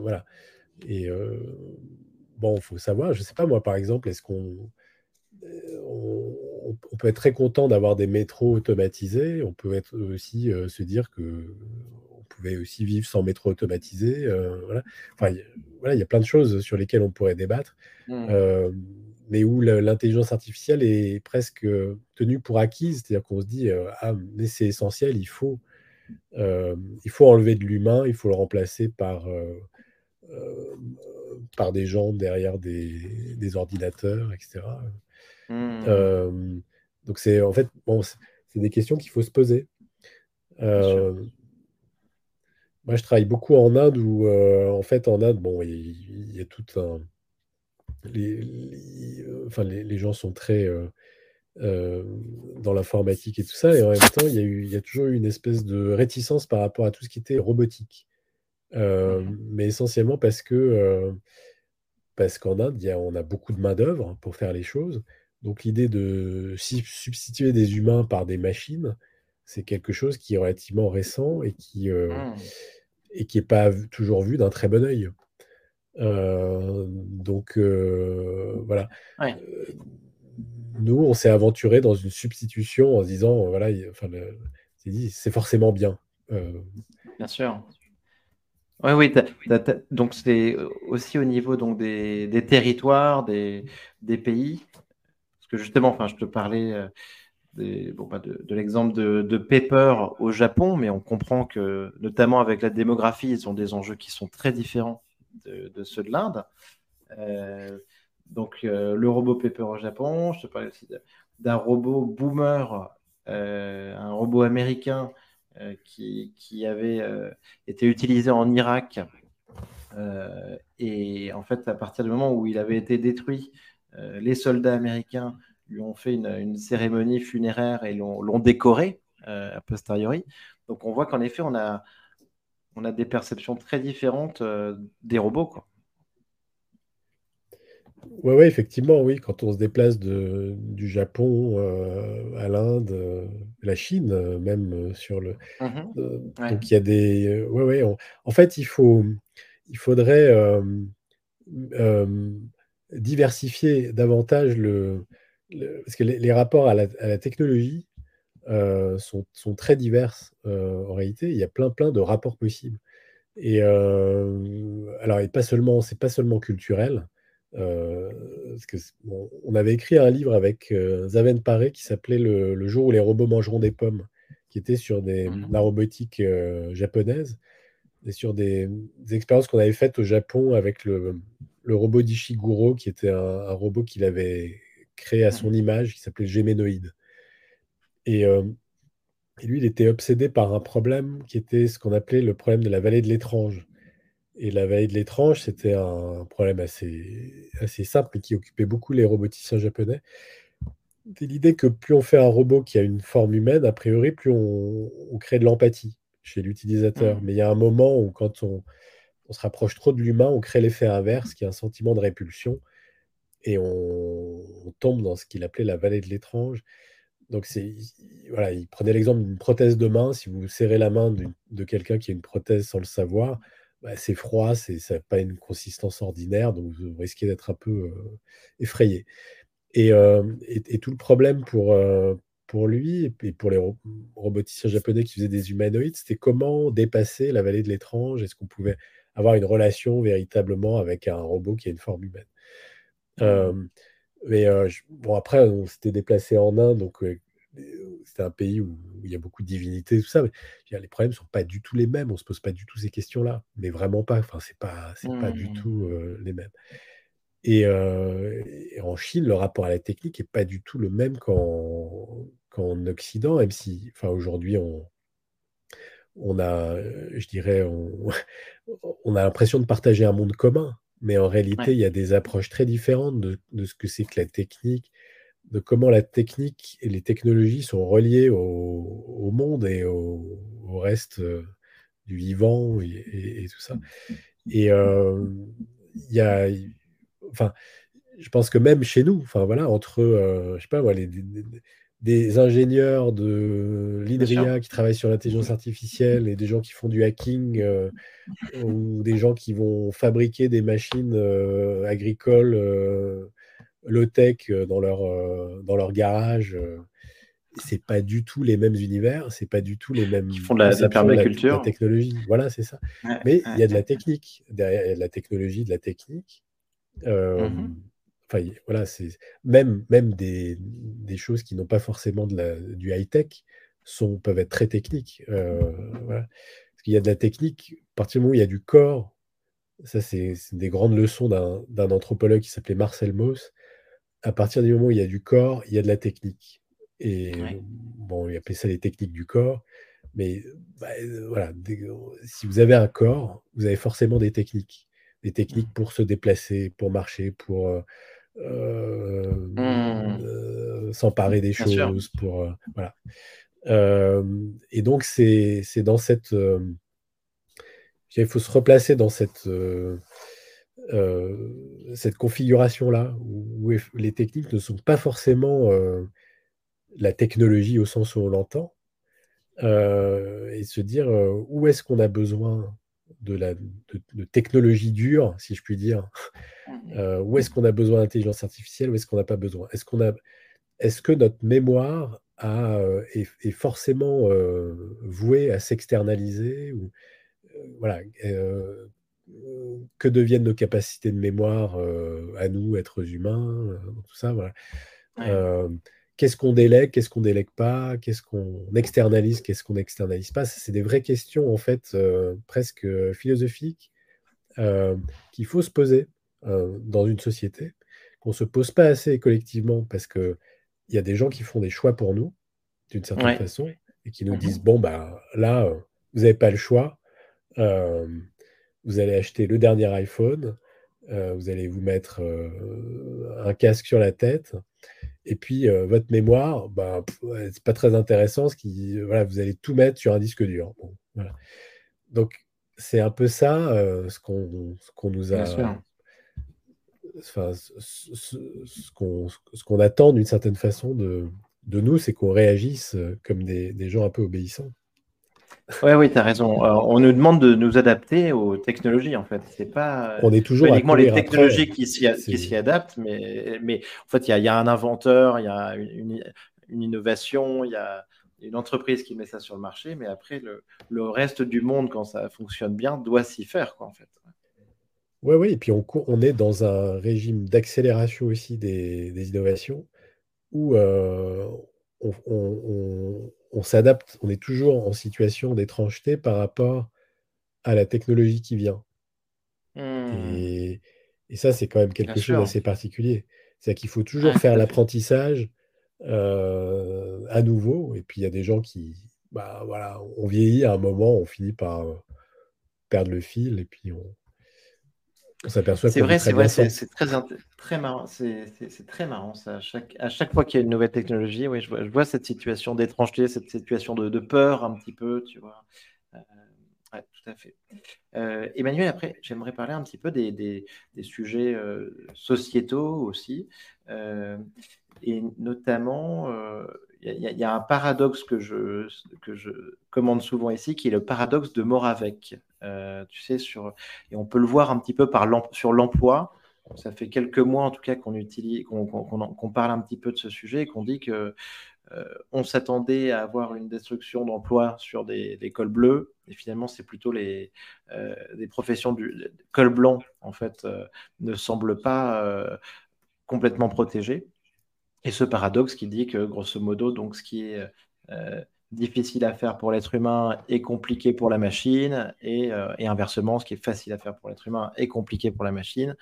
voilà. Et bon, il faut savoir, je sais pas moi par exemple, est-ce qu'on on, peut être très content d'avoir des métros automatisés. On peut être aussi se dire que on pouvait aussi vivre sans métro automatisé. voilà. Enfin, voilà, il y a plein de choses sur lesquelles on pourrait débattre. Mmh mais où l'intelligence artificielle est presque euh, tenue pour acquise, c'est-à-dire qu'on se dit euh, ah mais c'est essentiel, il faut euh, il faut enlever de l'humain, il faut le remplacer par par des gens derrière des, des ordinateurs, etc. Mmh. donc c'est en fait bon, c'est des questions qu'il faut se poser. moi, je travaille beaucoup en Inde où en fait en Inde bon il y a tout un les, enfin, les, gens sont très euh, euh, dans l'informatique et tout ça, et en même temps, il y, a eu, il y a toujours eu une espèce de réticence par rapport à tout ce qui était robotique. Mmh mais essentiellement parce que parce qu'en Inde, il y a, on a beaucoup de main-d'œuvre pour faire les choses. Donc l'idée de substituer des humains par des machines, C'est quelque chose qui est relativement récent et qui mmh. et qui n'est pas toujours vu d'un très bon œil. donc voilà. nous, on s'est aventuré dans une substitution en se disant voilà, enfin, c'est forcément bien. Bien sûr. Oui, oui. donc c'est aussi au niveau donc des, territoires, des, pays. Parce que justement, enfin, je te parlais bah, de, l'exemple de, de, Pepper au Japon, mais on comprend que, notamment avec la démographie, ils ont des enjeux qui sont très différents de, ceux de l'Inde. Euh, donc, euh, le robot Pepper au Japon, je te parlais aussi d'un robot Boomer, euh, un robot américain qui, qui, avait été utilisé en Irak. et en fait, à partir du moment où il avait été détruit, les soldats américains lui ont fait une, cérémonie funéraire et l'ont décoré euh, a posteriori. Donc on voit qu'en effet, on a, des perceptions très différentes euh, des robots. Oui, ouais, effectivement, oui. Quand on se déplace de, du Japon euh, à l'Inde, la Chine, même sur le. Mmh donc il y a des. ouais, ouais, en fait, il, faut, il faudrait diversifier davantage le, parce que les, rapports à la, technologie euh, sont, très divers euh, en réalité. Il y a plein plein de rapports possibles. Et euh, alors, et pas seulement, c'est pas seulement culturel. Parce que on avait écrit un livre avec Zaven Paré qui s'appelait le, jour où les robots mangeront des pommes, qui était sur des, mmh. la robotique japonaise et sur des, expériences qu'on avait faites au Japon avec le, robot d'Ishiguro, qui était un, un robot qu'il avait créé à son mmh. image, qui s'appelait Géménoïde. Et, euh, et, lui, il était obsédé par un problème qui était ce qu'on appelait le problème de la vallée de l'étrange. Et la vallée de l'étrange, c'était un problème assez, assez simple, mais qui occupait beaucoup les roboticiens japonais. C'est l'idée que plus on fait un robot qui a une forme humaine, a priori, plus on, crée de l'empathie chez l'utilisateur. Mmh. Mais il y a un moment où, quand on, on se rapproche trop de l'humain, on crée l'effet inverse, qui est un sentiment de répulsion et on, tombe dans ce qu'il appelait la vallée de l'étrange. Donc, c'est, voilà, il prenait l'exemple d'une prothèse de main. Si vous serrez la main de quelqu'un qui a une prothèse sans le savoir, bah, c'est froid, c'est, ça n'a pas une consistance ordinaire, donc vous risquez d'être un peu effrayé. Et, et, tout le problème pour, pour lui et pour les roboticiens japonais qui faisaient des humanoïdes, c'était comment dépasser la vallée de l'étrange? Est-ce qu'on pouvait avoir une relation véritablement avec un robot qui a une forme humaine? Mmh. mais bon, après, on s'était déplacé en Inde, donc c'était un pays où, il y a beaucoup de divinités, tout ça. Mais les problèmes ne sont pas du tout les mêmes. On ne se pose pas du tout ces questions-là, mais vraiment pas. Enfin, c'est pas, c'est pas du mmh. tout les mêmes. Et, en Chine, le rapport à la technique n'est pas du tout le même qu'en, qu'en Occident, même si, enfin, aujourd'hui, on, on a, je dirais, on, (laughs) on a l'impression de partager un monde commun. Mais en réalité, il y a des approches très différentes de, ce que c'est que la technique, de comment la technique et les technologies sont reliées au, monde et au, reste euh, du vivant et, tout ça. Et euh, il y a, enfin, je pense que même chez nous, enfin voilà, entre, euh, je sais pas moi, les, des, ingénieurs de l'INRIA qui travaillent sur l'intelligence artificielle et des gens qui font du hacking ou des gens qui vont fabriquer des machines agricoles euh, low-tech euh, dans, leur, dans leur garage. c'est pas du tout les mêmes univers, c'est pas du tout les mêmes. Qui font de la, permaculture. La, technologie, voilà, c'est ça. Mais il y a de la technique, derrière, il y a de la technologie, de la technique. Mmh enfin, voilà, c'est même, même des, des choses qui n'ont pas forcément de la, du high-tech sont, peuvent être très techniques. voilà. Il y a de la technique, à partir du moment où il y a du corps, ça c'est des grandes leçons d'un anthropologue qui s'appelait Marcel Mauss, à partir du moment où il y a du corps, il y a de la technique. Et bon, il appelait ça les techniques du corps, mais bah, euh, voilà, si vous avez un corps, vous avez forcément des techniques. Des techniques pour se déplacer, pour marcher, pour euh, euh, mmh. s'emparer des choses, pour voilà et donc, c'est dans cette. il faut se replacer dans cette, cette configuration-là, où, les techniques ne sont pas forcément la technologie au sens où on l'entend, et se dire où est-ce qu'on a besoin de, la, de, technologie dure, si je puis dire, où est-ce qu'on a besoin d'intelligence artificielle, où est-ce qu'on n'a pas besoin? Est-ce qu'on a, est-ce que notre mémoire a, est, forcément vouée à s'externaliser ou voilà que deviennent nos capacités de mémoire à nous, êtres humains, tout ça, voilà. qu'est-ce qu'on délègue, qu'est-ce qu'on délègue pas, qu'est-ce qu'on externalise, qu'est-ce qu'on externalise pas? C'est des vraies questions, en fait, presque philosophiques, qu'il faut se poser dans une société, qu'on ne se pose pas assez collectivement, parce qu'il y a des gens qui font des choix pour nous, d'une certaine façon, et qui nous mmh disent, bon, bah, là, vous n'avez pas le choix vous allez acheter le dernier iPhone, euh, vous allez vous mettre euh, un casque sur la tête, et puis euh, votre mémoire, bah, c'est pas très intéressant, ce qui, voilà, vous allez tout mettre sur un disque dur. Donc c'est un peu ça ce qu'on nous a. Enfin, ce, qu'on attend d'une certaine façon de, de nous, c'est qu'on réagisse comme des, des gens un peu obéissants. Ouais, oui, tu as raison. on nous demande de nous adapter aux technologies, en fait. C'est pas on est toujours uniquement les technologies qui s'y adaptent, mais, mais en fait, il y, a un inventeur, il y a une, innovation, il y a une entreprise qui met ça sur le marché, mais après, le, reste du monde, quand ça fonctionne bien, doit s'y faire, quoi, en fait. Oui, oui, et puis on, on, est dans un régime d'accélération aussi des, innovations où euh, on, on s'adapte, on est toujours en situation d'étrangeté par rapport à la technologie qui vient. Mmh. Et, ça, c'est quand même quelque chose d'assez particulier. C'est-à-dire qu'il faut toujours faire l'apprentissage euh, à nouveau. Et puis, il y a des gens qui, bah, voilà, on vieillit à un moment, on finit par euh, perdre le fil et puis on, c'est vrai, c'est vrai, c'est très, très marrant. C'est très marrant ça. À chaque, à chaque fois qu'il y a une nouvelle technologie, oui, je vois, je vois cette situation d'étrangeté, cette situation de, de, peur un petit peu, tu vois. Euh, tout à fait. Euh, Emmanuel, après, j'aimerais parler un petit peu des, des, des sujets euh, sociétaux aussi, et notamment il y, a un paradoxe que je, que je commande souvent ici, qui est le paradoxe de Moravec. Euh, tu sais, sur, et on peut le voir un petit peu par sur l'emploi. Ça fait quelques mois en tout cas qu'on utilise, qu'on parle un petit peu de ce sujet et qu'on dit que euh, on s'attendait à avoir une destruction d'emplois sur des, cols bleus, et finalement, c'est plutôt les euh, des professions du col blanc en fait ne semblent pas complètement protégées. Et ce paradoxe qui dit que, grosso modo, donc, ce qui est euh, difficile à faire pour l'être humain est compliqué pour la machine, euh, et, inversement, ce qui est facile à faire pour l'être humain est compliqué pour la machine,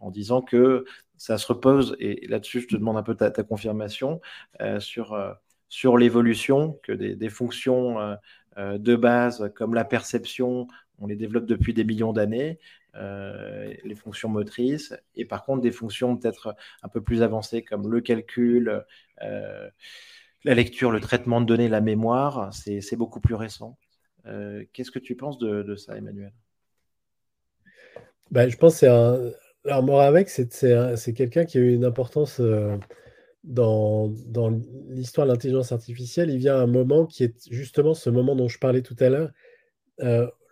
en disant que ça se repose, et là-dessus, je te demande un peu ta, confirmation, euh, sur, l'évolution, que des fonctions de base comme la perception, on les développe depuis des millions d'années, euh, les fonctions motrices, et par contre des fonctions peut-être un peu plus avancées comme le calcul, euh, la lecture, le traitement de données, la mémoire, c'est beaucoup plus récent. Euh, qu'est-ce que tu penses de, ça, Emmanuel? Bah, Je pense que c'est un... Alors Moravec, c'est quelqu'un qui a eu une importance dans, dans l'histoire de l'intelligence artificielle. Il vient à un moment qui est justement ce moment dont je parlais tout à l'heure,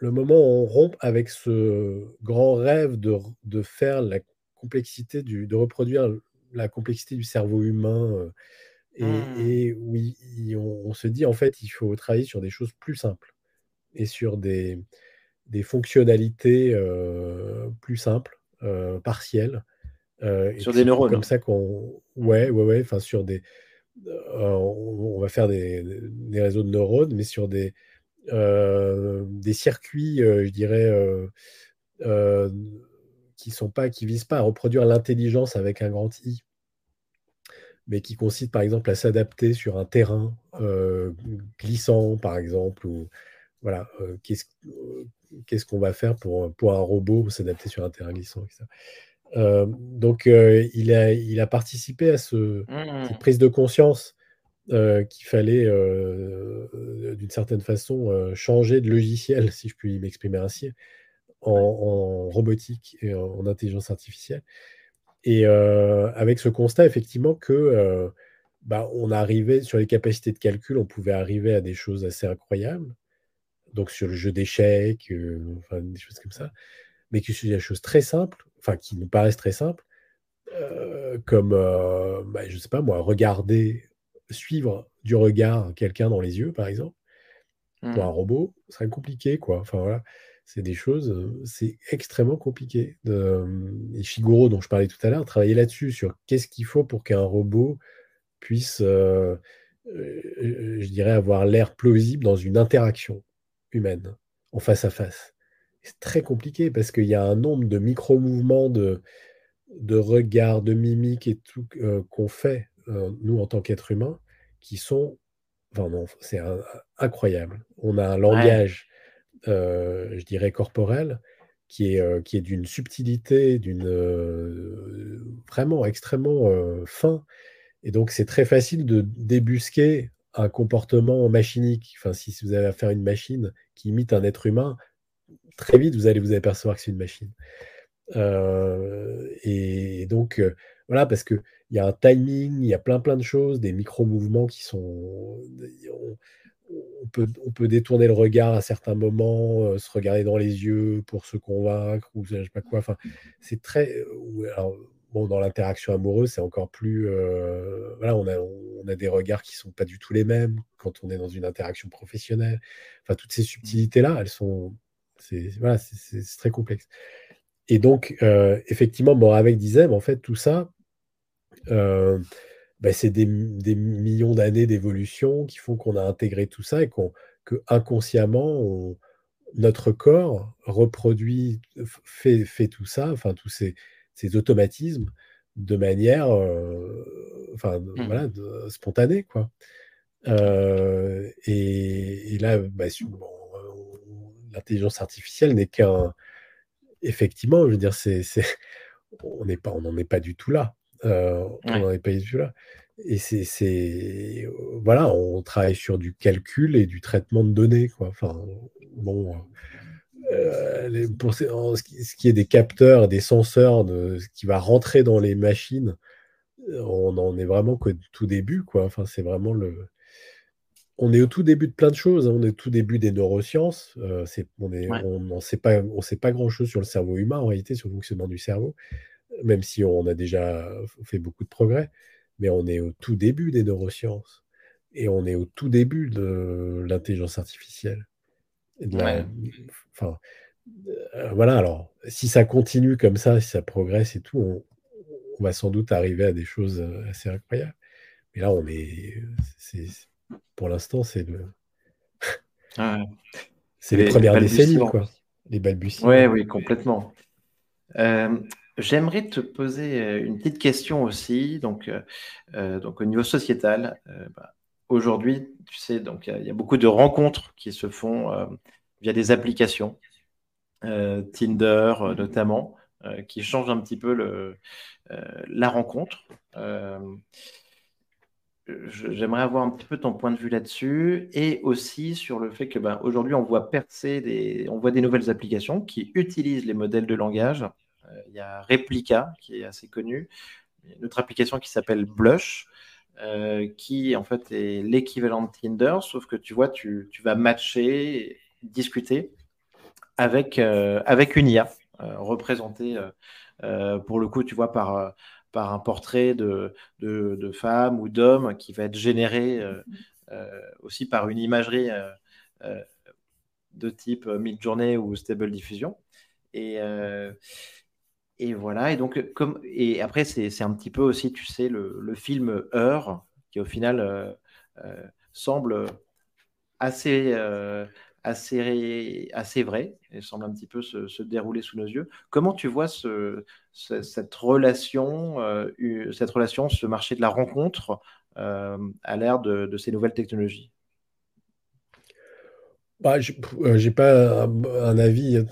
le moment où on rompt avec ce grand rêve de, faire la complexité, du, de reproduire la complexité du cerveau humain, euh, et, mmh. oui, on, se dit en fait, il faut travailler sur des choses plus simples et sur des, des fonctionnalités euh, plus simples, euh, partielles. sur des neurones. Comme ça qu'on. Ouais, ouais, ouais. Enfin, sur des. on, va faire des, des, réseaux de neurones, mais sur des, des circuits, euh, je dirais, euh, qui sont pas, qui visent pas à reproduire l'intelligence avec un grand I, mais qui consistent par exemple à s'adapter sur un terrain glissant, par exemple, ou voilà, qu'est-ce qu'on va faire pour, pour un robot s'adapter sur un terrain glissant, donc, il, a, il a participé à ce, mmh. cette prise de conscience euh, qu'il fallait, euh, euh, d'une certaine façon, changer de logiciel, (laughs) si je puis m'exprimer ainsi, en, robotique et en, intelligence artificielle. Et avec ce constat, effectivement, que bah, on arrivait sur les capacités de calcul, on pouvait arriver à des choses assez incroyables. Donc sur le jeu d'échecs, enfin, des choses comme ça. Mais que sur des choses très simples, enfin qui nous paraissent très simples, comme, bah, je sais pas moi, regarder, suivre du regard quelqu'un dans les yeux, par exemple, pour un mmh. robot, ce serait compliqué, quoi. Enfin voilà, c'est des choses, c'est extrêmement compliqué. et Shiguro, dont je parlais tout à l'heure, travaillait là-dessus, sur qu'est-ce qu'il faut pour qu'un robot puisse, euh, euh, je dirais, avoir l'air plausible dans une interaction humaine, en face à face. C'est très compliqué parce qu'il y a un nombre de micro-mouvements, de, de regards, de mimiques et tout euh, qu'on fait, nous, en tant qu'êtres humains, qui sont. Enfin, non, c'est incroyable. On a un langage, je dirais, corporel qui est, qui est d'une subtilité, d'une vraiment extrêmement fin et donc, c'est très facile de débusquer un comportement machinique. Enfin, si vous avez à faire une machine qui imite un être humain, très vite, vous allez vous apercevoir que c'est une machine. Euh, et donc, euh, voilà, parce qu'il y a un timing, il y a plein plein de choses, des micro-mouvements qui sont... On, peut, on peut détourner le regard à certains moments, euh, se regarder dans les yeux pour se convaincre, ou je sais pas quoi. Enfin, c'est très... Alors, Bon, dans l'interaction amoureuse, c'est encore plus. Euh, voilà, on a, on a des regards qui sont pas du tout les mêmes quand on est dans une interaction professionnelle. Enfin, toutes ces mmh. subtilités-là, elles sont. C'est voilà, très complexe. Et donc, euh, effectivement, Moravec disait, mais en fait, tout ça, euh, bah, c'est des, des, millions d'années d'évolution qui font qu'on a intégré tout ça et qu'on que inconsciemment, notre corps reproduit, fait, fait tout ça, enfin, tous ces ces automatismes de manière euh, enfin, mmh. voilà, spontanée. Quoi. Euh, et, là, bah, l'intelligence artificielle n'est qu'un. Effectivement, je veux dire, c'est, on n'est pas, on n'en est pas du tout là. Euh, on n'en est pas tout là. Et c'est, voilà, on travaille sur du calcul et du traitement de données, quoi. Enfin, bon, euh, pour ce, qui, est des capteurs, des senseurs, de, ce qui va rentrer dans les machines, euh, on en est vraiment qu'au tout début, quoi. Enfin, c'est vraiment le. On est au tout début de plein de choses. Hein. On est au tout début des neurosciences. Euh, on ne sait pas, on sait pas grand-chose sur le cerveau humain en réalité, sur le fonctionnement du cerveau, même si on a déjà fait beaucoup de progrès. Mais on est au tout début des neurosciences et on est au tout début de l'intelligence artificielle. Enfin, euh, voilà, alors, si ça continue comme ça, si ça progresse et tout, on, va sans doute arriver à des choses euh, assez incroyables. Mais là, on est. pour l'instant, c'est le. (laughs) c'est les, premières décennies, quoi. Les balbutiements. Oui, oui, complètement. Euh, j'aimerais te poser une petite question aussi, donc, donc au niveau sociétal. Bah, aujourd'hui, tu sais, donc il y, a beaucoup de rencontres qui se font euh, via des applications, euh, Tinder euh, notamment, qui changent un petit peu la rencontre. J'aimerais avoir un petit peu ton point de vue là-dessus et aussi sur le fait que ben, aujourd'hui on voit percer des, on voit des nouvelles applications qui utilisent les modèles de langage. Il y a Replica qui est assez connu, une autre application qui s'appelle Blush euh, qui en fait est l'équivalent de Tinder, sauf que tu vois, tu, tu vas matcher, discuter avec, euh, avec une IA euh, représentée pour le coup, tu vois, par, par un portrait de, de, de femme ou d'homme qui va être généré aussi par une imagerie de type mid-journée ou stable diffusion. Et, et voilà, et donc, comme, et après, c'est un petit peu aussi, tu sais, le, film Heure, qui au final euh, euh, semble assez, euh, assez, vrai, et semble un petit peu se, dérouler sous nos yeux. Comment tu vois ce, cette, relation, cette relation, ce marché de la rencontre à l'ère de ces nouvelles technologies? Bah, je n'ai pas un, avis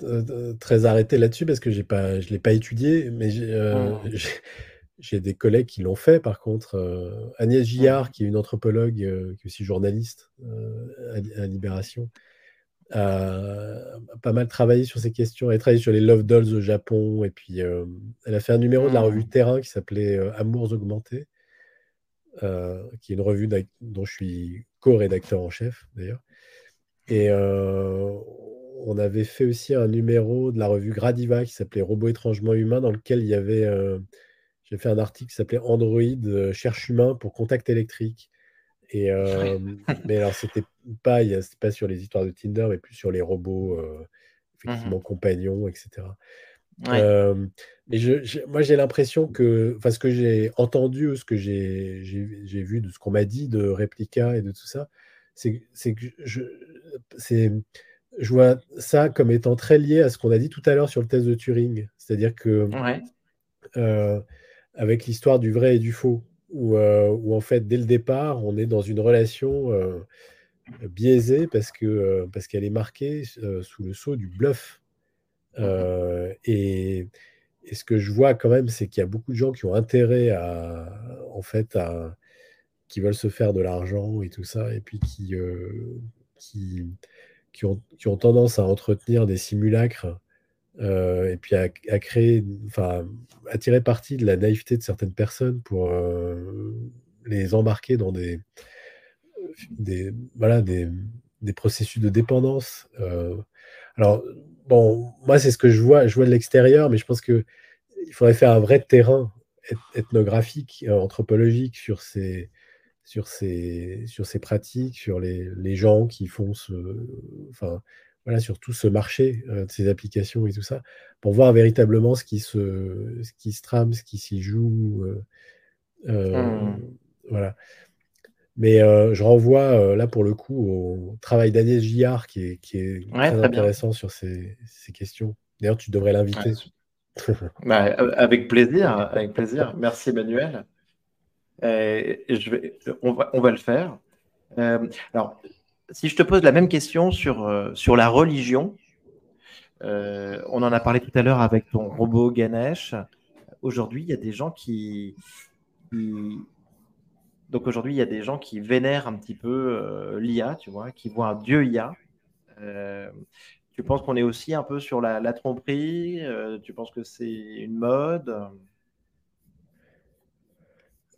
très arrêté là-dessus parce que j'ai pas, je ne l'ai pas étudié, mais j'ai mmh. (laughs) des collègues qui l'ont fait. Par contre, Agnès mmh. Gillard, qui est une anthropologue, qui est aussi journaliste à, Libération, a pas mal travaillé sur ces questions. Elle a travaillé sur les Love Dolls au Japon et puis elle a fait un numéro de la revue mmh. Terrain qui s'appelait Amours augmentés qui est une revue dont je suis co-rédacteur en chef d'ailleurs. Et on avait fait aussi un numéro de la revue Gradiva qui s'appelait Robots étrangement humains, dans lequel il y avait. J'ai fait un article qui s'appelait Android cherche humain pour contact électrique. Et, mais alors, c'était pas, pas sur les histoires de Tinder, mais plus sur les robots, mmh effectivement, compagnons, etc. mais je, moi, j'ai l'impression que, enfin, ce que j'ai entendu, ce que j'ai vu de ce qu'on m'a dit de Replica et de tout ça, c'est que je, je vois ça comme étant très lié à ce qu'on a dit tout à l'heure sur le test de Turing. C'est-à-dire que, avec l'histoire du vrai et du faux, où, où, en fait, dès le départ, on est dans une relation biaisée parce que parce qu'elle est marquée sous le sceau du bluff. Mmh et, ce que je vois quand même, c'est qu'il y a beaucoup de gens qui ont intérêt à, en fait, à, qui veulent se faire de l'argent et tout ça, et puis qui, qui, qui, ont, qui, ont, tendance à entretenir des simulacres et puis à, créer, enfin, à tirer parti de la naïveté de certaines personnes pour les embarquer dans des, des, voilà, des, des processus de dépendance. alors, bon, moi, c'est ce que je vois, je vois de l'extérieur, mais je pense qu'il faudrait faire un vrai terrain ethnographique, euh, anthropologique sur ces, sur ces, sur ces pratiques, sur les, les gens qui font ce. Enfin, voilà, sur tout ce marché euh, de ces applications et tout ça, pour voir véritablement ce qui se, ce qui se trame, ce qui s'y joue. Euh, mmh. Voilà. Mais je renvoie là pour le coup au travail d'Agnès Gillard qui est, qui est très, intéressant sur ces, ces questions. D'ailleurs, tu devrais l'inviter. (laughs) Bah, avec plaisir, avec plaisir. Merci Emmanuel. Vais, on, va, le faire. alors, si je te pose la même question sur, sur la religion, on en a parlé tout à l'heure avec ton robot Ganesh. Aujourd'hui, il y a des gens qui, donc aujourd'hui, il y a des gens qui vénèrent un petit peu euh, l'IA, tu vois, qui voient un dieu IA. Euh, tu penses qu'on est aussi un peu sur la, tromperie euh, Tu penses que c'est une mode?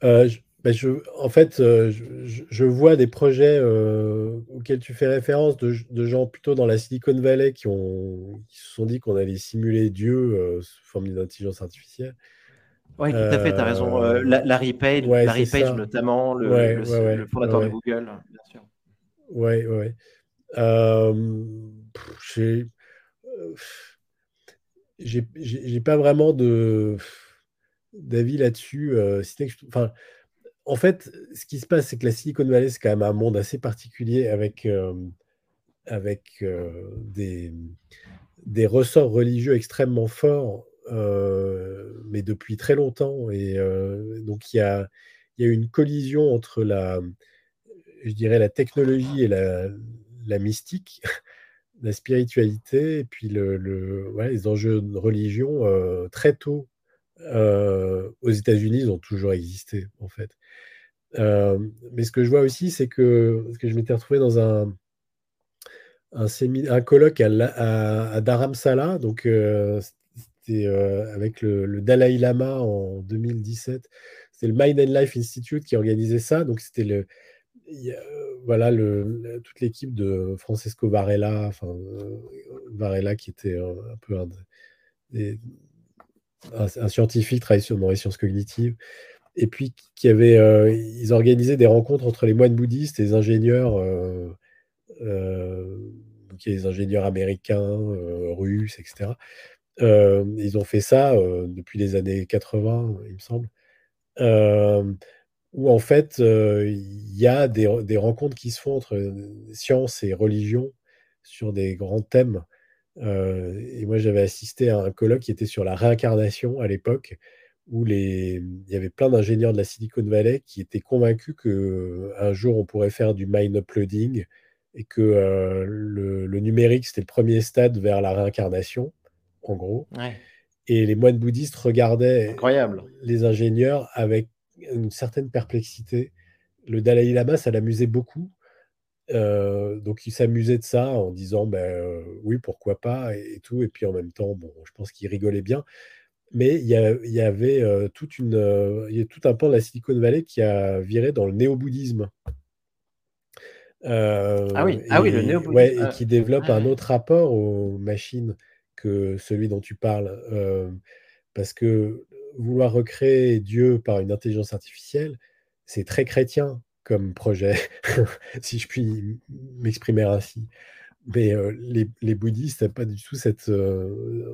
Ben, je, En fait, je, vois des projets auxquels tu fais référence de, gens plutôt dans la Silicon Valley qui, ont, qui se sont dit qu'on allait simuler Dieu sous forme d'intelligence artificielle. Oui, tout à fait, tu as raison. Euh, Larry Page, Larry Page notamment, le, fondateur de Google, bien sûr. Oui, oui. Euh, j'ai pas vraiment de d'avis là-dessus. enfin, en fait, ce qui se passe, c'est que la Silicon Valley, c'est quand même un monde assez particulier avec, avec des, des ressorts religieux extrêmement forts euh, mais depuis très longtemps. Et euh, donc, il y a, y a une collision entre la, je dirais, la technologie et la, la mystique, (laughs) la spiritualité, et puis le, le les enjeux de religion euh, très tôt. Aux États-Unis, ils ont toujours existé, en fait. mais ce que je vois aussi, c'est que, que je m'étais retrouvé dans un, un, un colloque à, à, à Dharamsala, donc c'était avec le, Dalai Lama en 2017. C'était le Mind and Life Institute qui organisait ça. Donc, c'était le. voilà, le, toute l'équipe de Francesco Varela, enfin, euh, Varela qui était un, peu un, un, scientifique travaillant dans les sciences cognitives, et puis qui avait, euh, ils organisaient des rencontres entre les moines bouddhistes et les ingénieurs, euh, a des ingénieurs américains, russes, etc. Euh, ils ont fait ça euh, depuis les années 80, il me semble, euh, où en fait, il y a des, des, rencontres qui se font entre science et religion sur des grands thèmes. Et moi, j'avais assisté à un colloque qui était sur la réincarnation à l'époque, où les, il y avait plein d'ingénieurs de la Silicon Valley qui étaient convaincus qu'un jour on pourrait faire du mind uploading et que le, le, numérique c'était le premier stade vers la réincarnation en gros. Et les moines bouddhistes regardaient Incroyable. les ingénieurs avec une certaine perplexité. Le Dalai Lama, ça l'amusait beaucoup. Euh, donc il s'amusait de ça en disant ben, euh, oui, pourquoi pas et, tout. Et puis en même temps, bon, je pense qu'il rigolait bien. mais il y, avait toute une, il y a tout un pan de la Silicon Valley qui a viré dans le néo-bouddhisme. ah, oui. ah oui, le néo-bouddhisme. Ouais, et qui développe un autre rapport aux machines que celui dont tu parles. parce que vouloir recréer Dieu par une intelligence artificielle, c'est très chrétien comme projet, (laughs) si je puis m'exprimer ainsi. Mais les, les, bouddhistes n'ont pas du tout cette.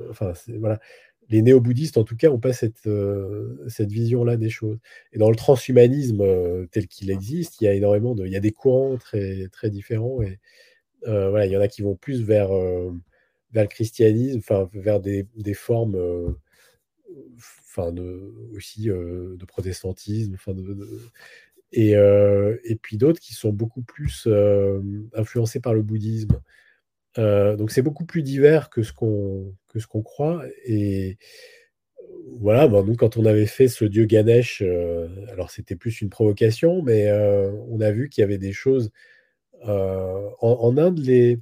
enfin, voilà les néo-bouddhistes, en tout cas, n'ont pas cette, euh, cette vision-là des choses. Et dans le transhumanisme euh, tel qu'il existe, il y a énormément de, il y a des courants très, très différents. Et euh, voilà, il y en a qui vont plus vers, vers le christianisme, enfin, vers des, des formes, enfin, de, aussi de protestantisme, enfin, de, et, et, puis d'autres qui sont beaucoup plus influencés par le bouddhisme. donc c'est beaucoup plus divers que ce qu'on que ce qu'on croit. Et voilà, ben, nous, quand on avait fait ce dieu Ganesh, euh, alors c'était plus une provocation, mais euh, on a vu qu'il y avait des choses. Euh, en, Inde, les,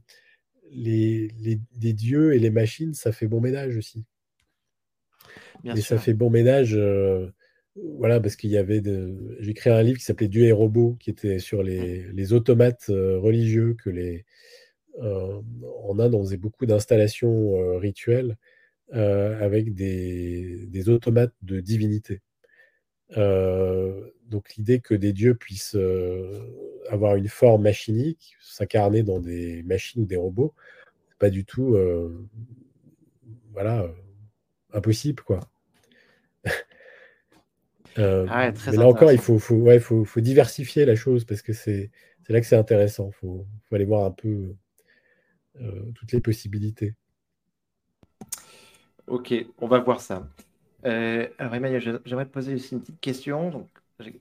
les, les, dieux et les machines, ça fait bon ménage aussi. et ça fait bon ménage, voilà, parce qu'il y avait. De... J'ai créé un livre qui s'appelait Dieu et robots, qui était sur les, les automates religieux que les, euh, en Inde, on faisait beaucoup d'installations euh, rituelles euh, avec des, automates de divinité. donc l'idée que des dieux puissent avoir une forme machinique, s'incarner dans des machines ou des robots, pas du tout, voilà, impossible quoi. Ah mais là encore, il faut, faut, diversifier la chose parce que c'est là que c'est intéressant. Il faut, aller voir un peu euh, toutes les possibilités. Ok, on va voir ça. Euh, alors Emmanuel, j'aimerais te poser aussi une petite question. Donc,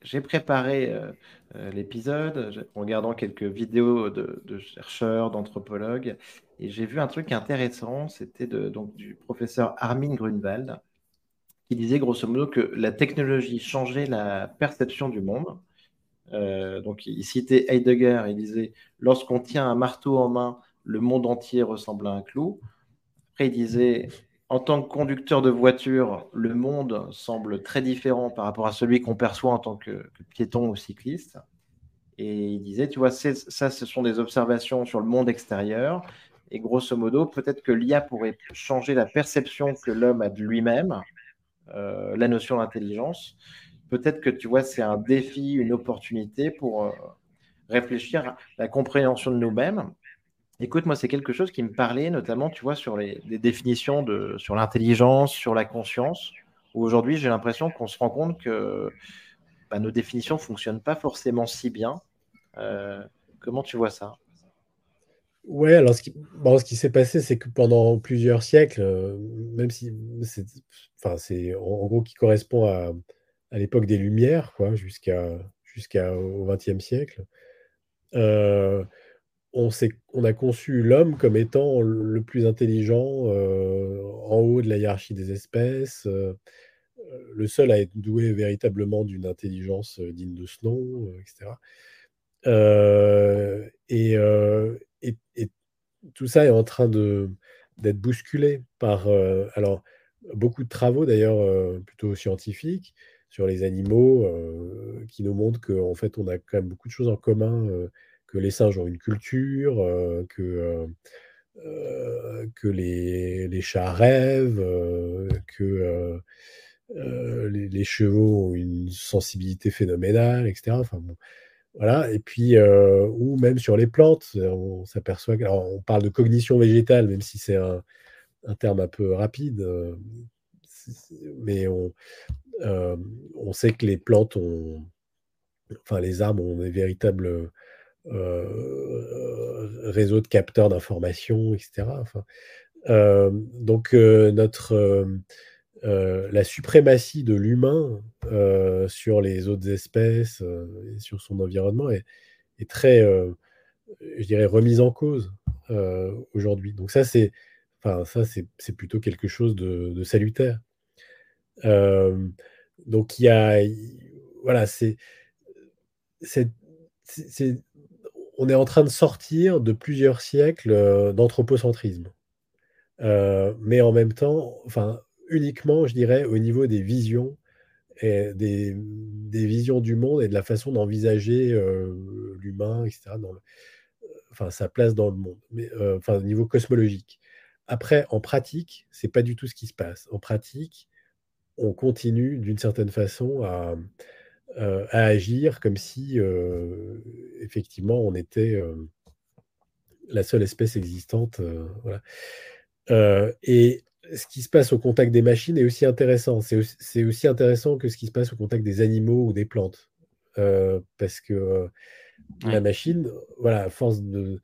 j'ai préparé euh, l'épisode en regardant quelques vidéos de, chercheurs, d'anthropologues, et j'ai vu un truc intéressant. C'était donc du professeur Armin Grunwald qui disait grosso modo que la technologie changeait la perception du monde. donc il citait Heidegger, il disait lorsqu'on tient un marteau en main, le monde entier ressemble à un clou. Après, il disait, en tant que conducteur de voiture, le monde semble très différent par rapport à celui qu'on perçoit en tant que, piéton ou cycliste. Et il disait, tu vois, ça, ce sont des observations sur le monde extérieur. Et grosso modo, peut-être que l'IA pourrait changer la perception que l'homme a de lui-même, euh, la notion d'intelligence. Peut-être que, tu vois, c'est un défi, une opportunité pour euh, réfléchir à la compréhension de nous-mêmes Écoute, moi, c'est quelque chose qui me parlait, notamment, tu vois, sur les, définitions de, sur l'intelligence, sur la conscience. Aujourd'hui, j'ai l'impression qu'on se rend compte que bah, nos définitions ne fonctionnent pas forcément si bien. Euh, comment tu vois ça? Ouais, alors ce qui, qui s'est passé, c'est que pendant plusieurs siècles, euh, même si c'est, enfin, en, gros qui correspond à, à l'époque des Lumières, quoi, jusqu'à jusqu'au XXe siècle. Euh, on, on, a conçu l'homme comme étant le plus intelligent euh, en haut de la hiérarchie des espèces, le seul à être doué véritablement d'une intelligence digne de ce nom, etc. Et, tout ça est en train d'être bousculé par alors, beaucoup de travaux, d'ailleurs plutôt scientifiques, sur les animaux, qui nous montrent qu'en fait, on a quand même beaucoup de choses en commun que les singes ont une culture, euh, que, euh, euh, que les, les, chats rêvent, que les, chevaux ont une sensibilité phénoménale, etc. Enfin, voilà. Et puis, ou même sur les plantes, on s'aperçoit on parle de cognition végétale, même si c'est un, terme un peu rapide, mais on, on sait que les plantes ont, enfin les arbres ont des véritables euh, réseau de capteurs d'informations, etc. Euh, donc euh, la suprématie de l'humain sur les autres espèces et sur son environnement est, très, je dirais, remise en cause aujourd'hui. Donc ça, c'est, enfin plutôt quelque chose de, salutaire. donc il y a, voilà, c'est, on est en train de sortir de plusieurs siècles euh, d'anthropocentrisme. Euh, mais en même temps, enfin, uniquement, je dirais, au niveau des visions des, visions du monde et de la façon d'envisager l'humain, etc. Dans enfin, sa place dans le monde, mais enfin, au niveau cosmologique. Après, en pratique, c'est pas du tout ce qui se passe. En pratique, on continue d'une certaine façon à, agir comme si effectivement on était la seule espèce existante. voilà. et ce qui se passe au contact des machines est aussi intéressant. C'est aussi, intéressant que ce qui se passe au contact des animaux ou des plantes. Euh, parce que euh, la machine, voilà, à force de,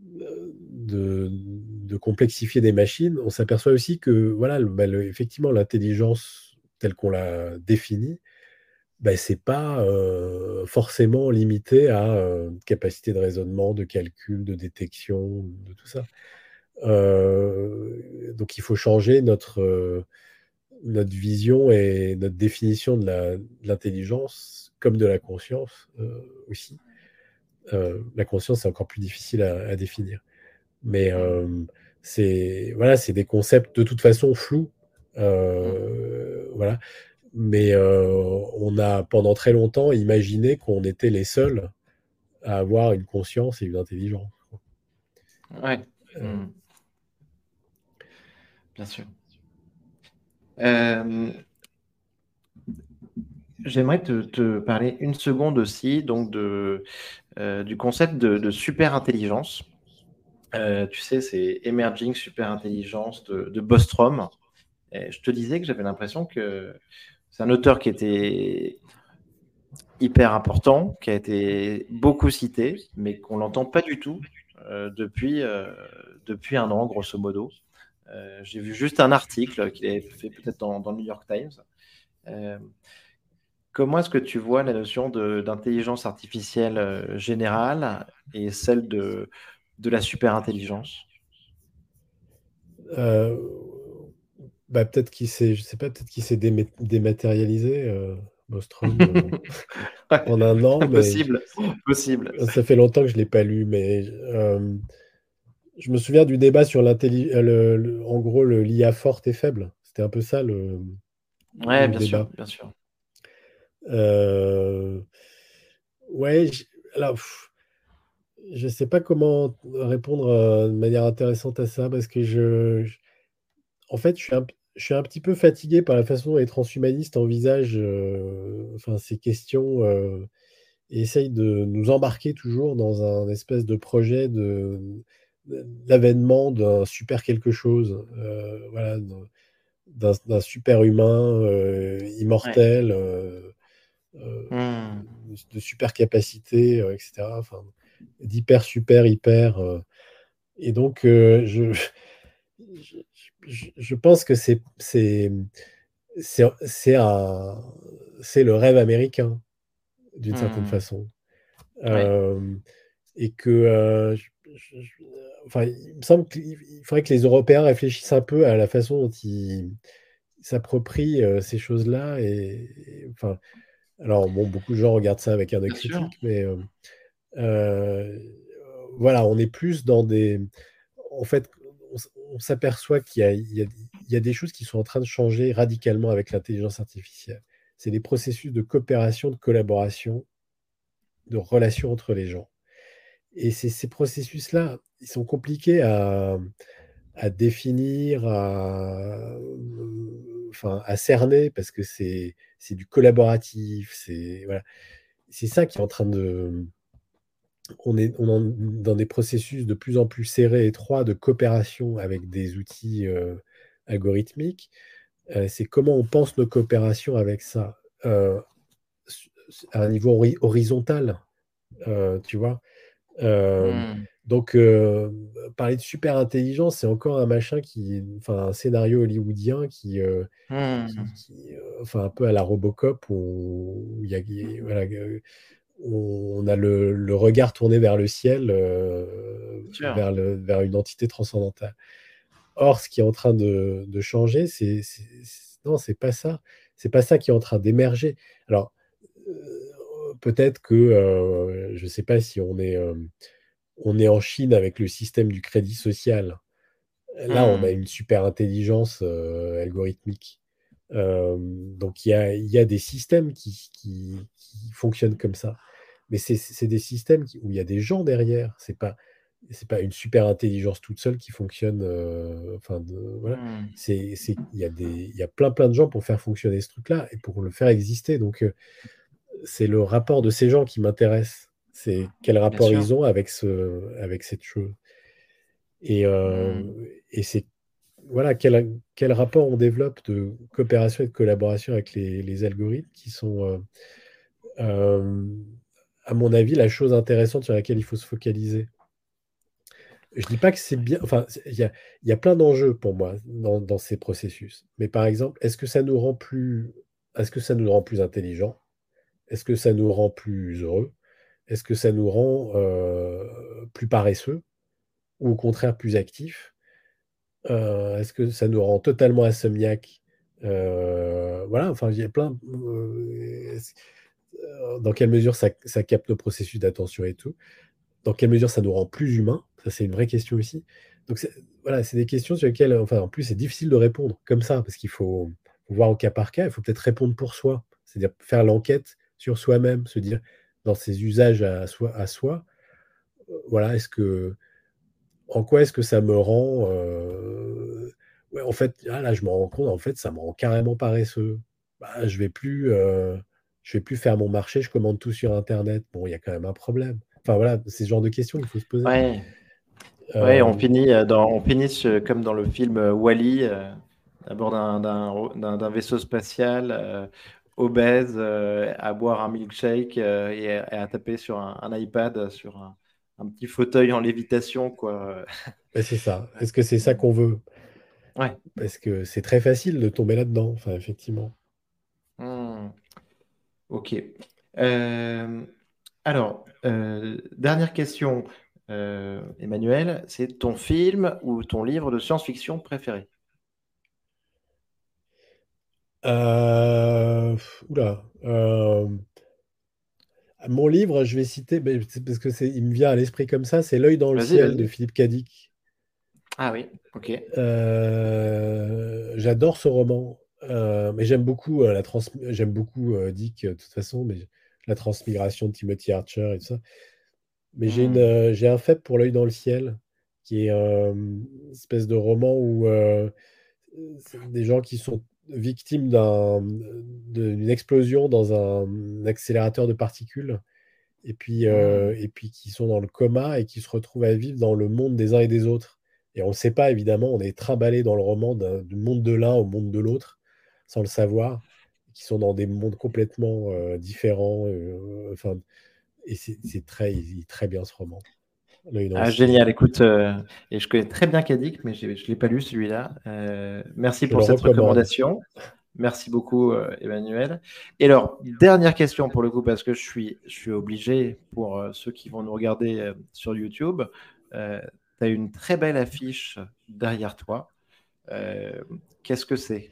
de, complexifier des machines, on s'aperçoit aussi que, voilà, bah, effectivement, l'intelligence telle qu'on l'a définie, bah, c'est pas euh, forcément limité à capacité de raisonnement, de calcul, de détection, de tout ça. Euh, donc il faut changer notre, euh, notre vision et notre définition de l'intelligence comme de la conscience euh, aussi. la conscience, c'est encore plus difficile à, définir. Mais c'est voilà, c'est des concepts de toute façon flous. voilà. Mais on a pendant très longtemps imaginé qu'on était les seuls à avoir une conscience et une intelligence. Ouais. Hmm. Bien sûr. Euh, j'aimerais te, parler une seconde aussi donc de, euh, du concept de, super intelligence. Euh, tu sais, c'est Emerging Super Intelligence de, Bostrom. Et je te disais que j'avais l'impression que c'est un auteur qui était hyper important, qui a été beaucoup cité, mais qu'on n'entend pas du tout depuis, depuis un an, grosso modo. Euh, j'ai vu juste un article qu'il avait fait peut-être dans, le New York Times. Euh, comment est-ce que tu vois la notion d'intelligence artificielle euh, générale et celle de, de la super intelligence bah, peut-être qu'il s'est, je sais pas, peut-être qu'il s'est dématérialisé, Bostrom, (laughs) en un an. possible, possible. Ça fait longtemps que je l'ai pas lu, mais je me souviens du débat sur l'intelligence, euh, en gros, l'IA forte et faible. C'était un peu ça le. Ouais, bien sûr, bien sûr. Euh, ouais, alors, je ne sais pas comment répondre euh, de manière intéressante à ça parce que je, en fait, je suis, un, je suis un petit peu fatigué par la façon dont les transhumanistes envisagent enfin, ces questions et essayent de nous embarquer toujours dans un espèce de projet de l'avènement d'un super quelque chose, euh, voilà, d'un super humain euh, immortel, euh, mmh. de super capacité, etc. Enfin, d'hyper, super, hyper. et donc, je, je, je, pense que c'est c'est le rêve américain, d'une certaine mmh. façon. Et que enfin, il me semble qu'il faudrait que les Européens réfléchissent un peu à la façon dont ils s'approprient euh, ces choses-là. Et, enfin, alors, bon, beaucoup de gens regardent ça avec un œil critique, mais euh, euh, voilà, on est plus dans des. En fait, on, s'aperçoit qu'il y, y, a des choses qui sont en train de changer radicalement avec l'intelligence artificielle. C'est des processus de coopération, de collaboration, de relation entre les gens. Et ces processus-là, ils sont compliqués à, définir, à, enfin, à cerner, parce que c'est du collaboratif. C'est voilà. ça qui est en train de... On est, on dans des processus de plus en plus serrés, étroits de coopération avec des outils algorithmiques. C'est comment on pense nos coopérations avec ça à un niveau horizontal, tu vois? Mmh. Donc, parler de super intelligence, c'est encore un machin qui, enfin, un scénario hollywoodien qui, mmh. enfin, un peu à la Robocop, où il y a, voilà, on a le, regard tourné vers le ciel, vers, le, vers, une entité transcendantale. Or, ce qui est en train de, de changer, c'est non, c'est pas ça. C'est pas ça qui est en train d'émerger. Alors, peut-être que, euh, je ne sais pas si on est, euh, on est en Chine avec le système du crédit social. Là, on a Hmm. une super intelligence euh, algorithmique. Donc, il y a, y a des systèmes qui, qui- qui fonctionnent comme ça. Mais c'est des systèmes qui- où il y a des gens derrière. C'est pas, c'est pas une super intelligence toute seule qui fonctionne. euh, enfin, de- voilà. C'est- il y a des, il y a plein, plein de gens pour faire fonctionner ce truc-là et pour le faire exister. Donc, euh, c'est le rapport de ces gens qui m'intéresse. C'est quel rapport ils ont avec, ce, avec cette chose. Et, euh, Hmm. et c'est voilà, quel, quel rapport on développe de coopération et de collaboration avec les, les algorithmes qui sont, euh, euh, à mon avis, la chose intéressante sur laquelle il faut se focaliser. Je dis pas que c'est bien, enfin, c'est- il y a, il y a plein d'enjeux pour moi dans, dans ces processus. Mais par exemple, est-ce que ça nous rend plus, est-ce que ça nous rend plus intelligents? Est-ce que ça nous rend plus heureux? Est-ce que ça nous rend euh, plus paresseux? Ou au contraire plus actifs? Euh, est-ce que ça nous rend totalement insomniaques? Euh, voilà, enfin, il y a plein. dans quelle mesure ça, capte nos processus d'attention et tout? Dans quelle mesure ça nous rend plus humains? Ça, c'est une vraie question aussi. Donc, voilà, c'est des questions sur lesquelles, enfin, en plus, c'est difficile de répondre comme ça, parce qu'il faut voir au cas par cas, il faut peut-être répondre pour soi, c'est-à-dire faire l'enquête sur soi-même, se dire, dans ses usages à soi, à soi voilà, est-ce que en quoi est-ce que ça me rend euh, ouais, en fait ah, là je me rends compte en fait ça me rend carrément paresseux. Bah, je vais plus euh, je vais plus faire mon marché je commande tout sur internet. Bon il y a quand même un problème. Enfin voilà c'est ce genre de questions qu'il faut se poser. Ouais. Ouais, Euh, on finit, dans, on finit comme dans le film euh, à bord d'un- vaisseau spatial, obèse, euh, à boire un milkshake euh, et, à, et à taper sur un, un iPad, sur un, un petit fauteuil en lévitation, quoi. (laughs) c'est ça est-ce que c'est ça qu'on veut? Ouais. parce que c'est très facile de tomber là-dedans enfin effectivement Hmm. Ok. Euh, alors, euh, dernière question, euh, Emmanuel, c'est ton film ou ton livre de science-fiction préféré? Euh, oula euh, mon livre je vais citer parce que c'est il me vient à l'esprit comme ça c'est L'œil dans le Vas-y, ciel de. Philippe Cadic Ah oui, ok. Euh, j'adore ce roman, mais j'aime beaucoup la trans j'aime beaucoup Dick de toute façon, mais la transmigration de Timothy Archer et tout ça. Mais j'ai une, Hmm. j'ai un faible pour L'œil dans le ciel, qui est une espèce de roman où des gens qui sont victimes d'un, d'une explosion dans un accélérateur de particules, et puis, euh, et puis qui sont dans le coma et qui se retrouvent à vivre dans le monde des uns et des autres. Et on ne sait pas, évidemment, on est trimballé dans le roman du monde de l'un au monde de l'autre, sans le savoir, qui sont dans des mondes complètement euh, différents. euh, enfin, et c'est très, bien ce roman, Ah, génial, écoute, euh, et je connais très bien Kadik, mais je ne l'ai pas lu celui-là. Euh, merci Je pour cette recommande. recommandation. Merci beaucoup, euh, Emmanuel. Et alors, dernière question pour le coup, parce que je suis, je suis obligé pour ceux qui vont nous regarder sur YouTube. tu as une très belle affiche derrière toi. Qu'est-ce que c'est?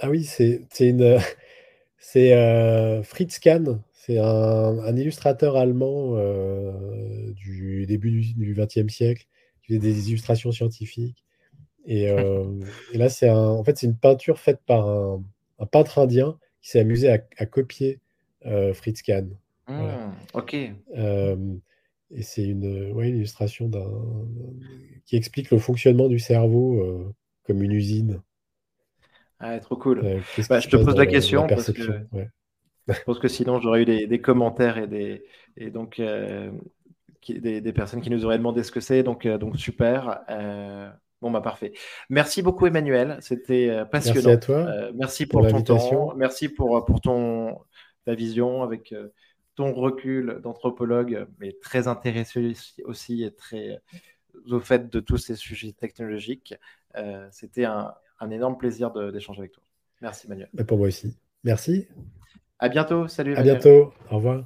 Ah oui, c'est une, (laughs) c'est Fritz Kahn, c'est un, un illustrateur allemand euh, du début du XXe siècle, qui fait des illustrations scientifiques. Et, euh, (laughs) et là, c'est en fait, c'est une peinture faite par un, un peintre indien qui s'est amusé à, à copier euh, Fritz Kahn. Voilà. Hmm, ok. Et c'est une, ouais, une illustration d'un, qui explique le fonctionnement du cerveau comme une usine. Ah, trop cool. Bah, je te pose la question parce que. Ouais. Je pense que sinon j'aurais eu des, des commentaires et des et donc euh, qui- des, des personnes qui nous auraient demandé ce que c'est. Donc, euh, donc super. Euh, bon, bah parfait. Merci beaucoup, Emmanuel. C'était euh, Merci à passionnant. toi merci pour pour ton temps. Merci pour, pour ton, ta vision avec ton recul d'anthropologue, mais très intéressé aussi- et très au fait de tous ces sujets technologiques. C'était un, un énorme plaisir d'échanger avec toi. Merci, Emmanuel. Bah, pour moi aussi. Merci. À bientôt. Salut, À Emmanuel. bientôt. Au revoir.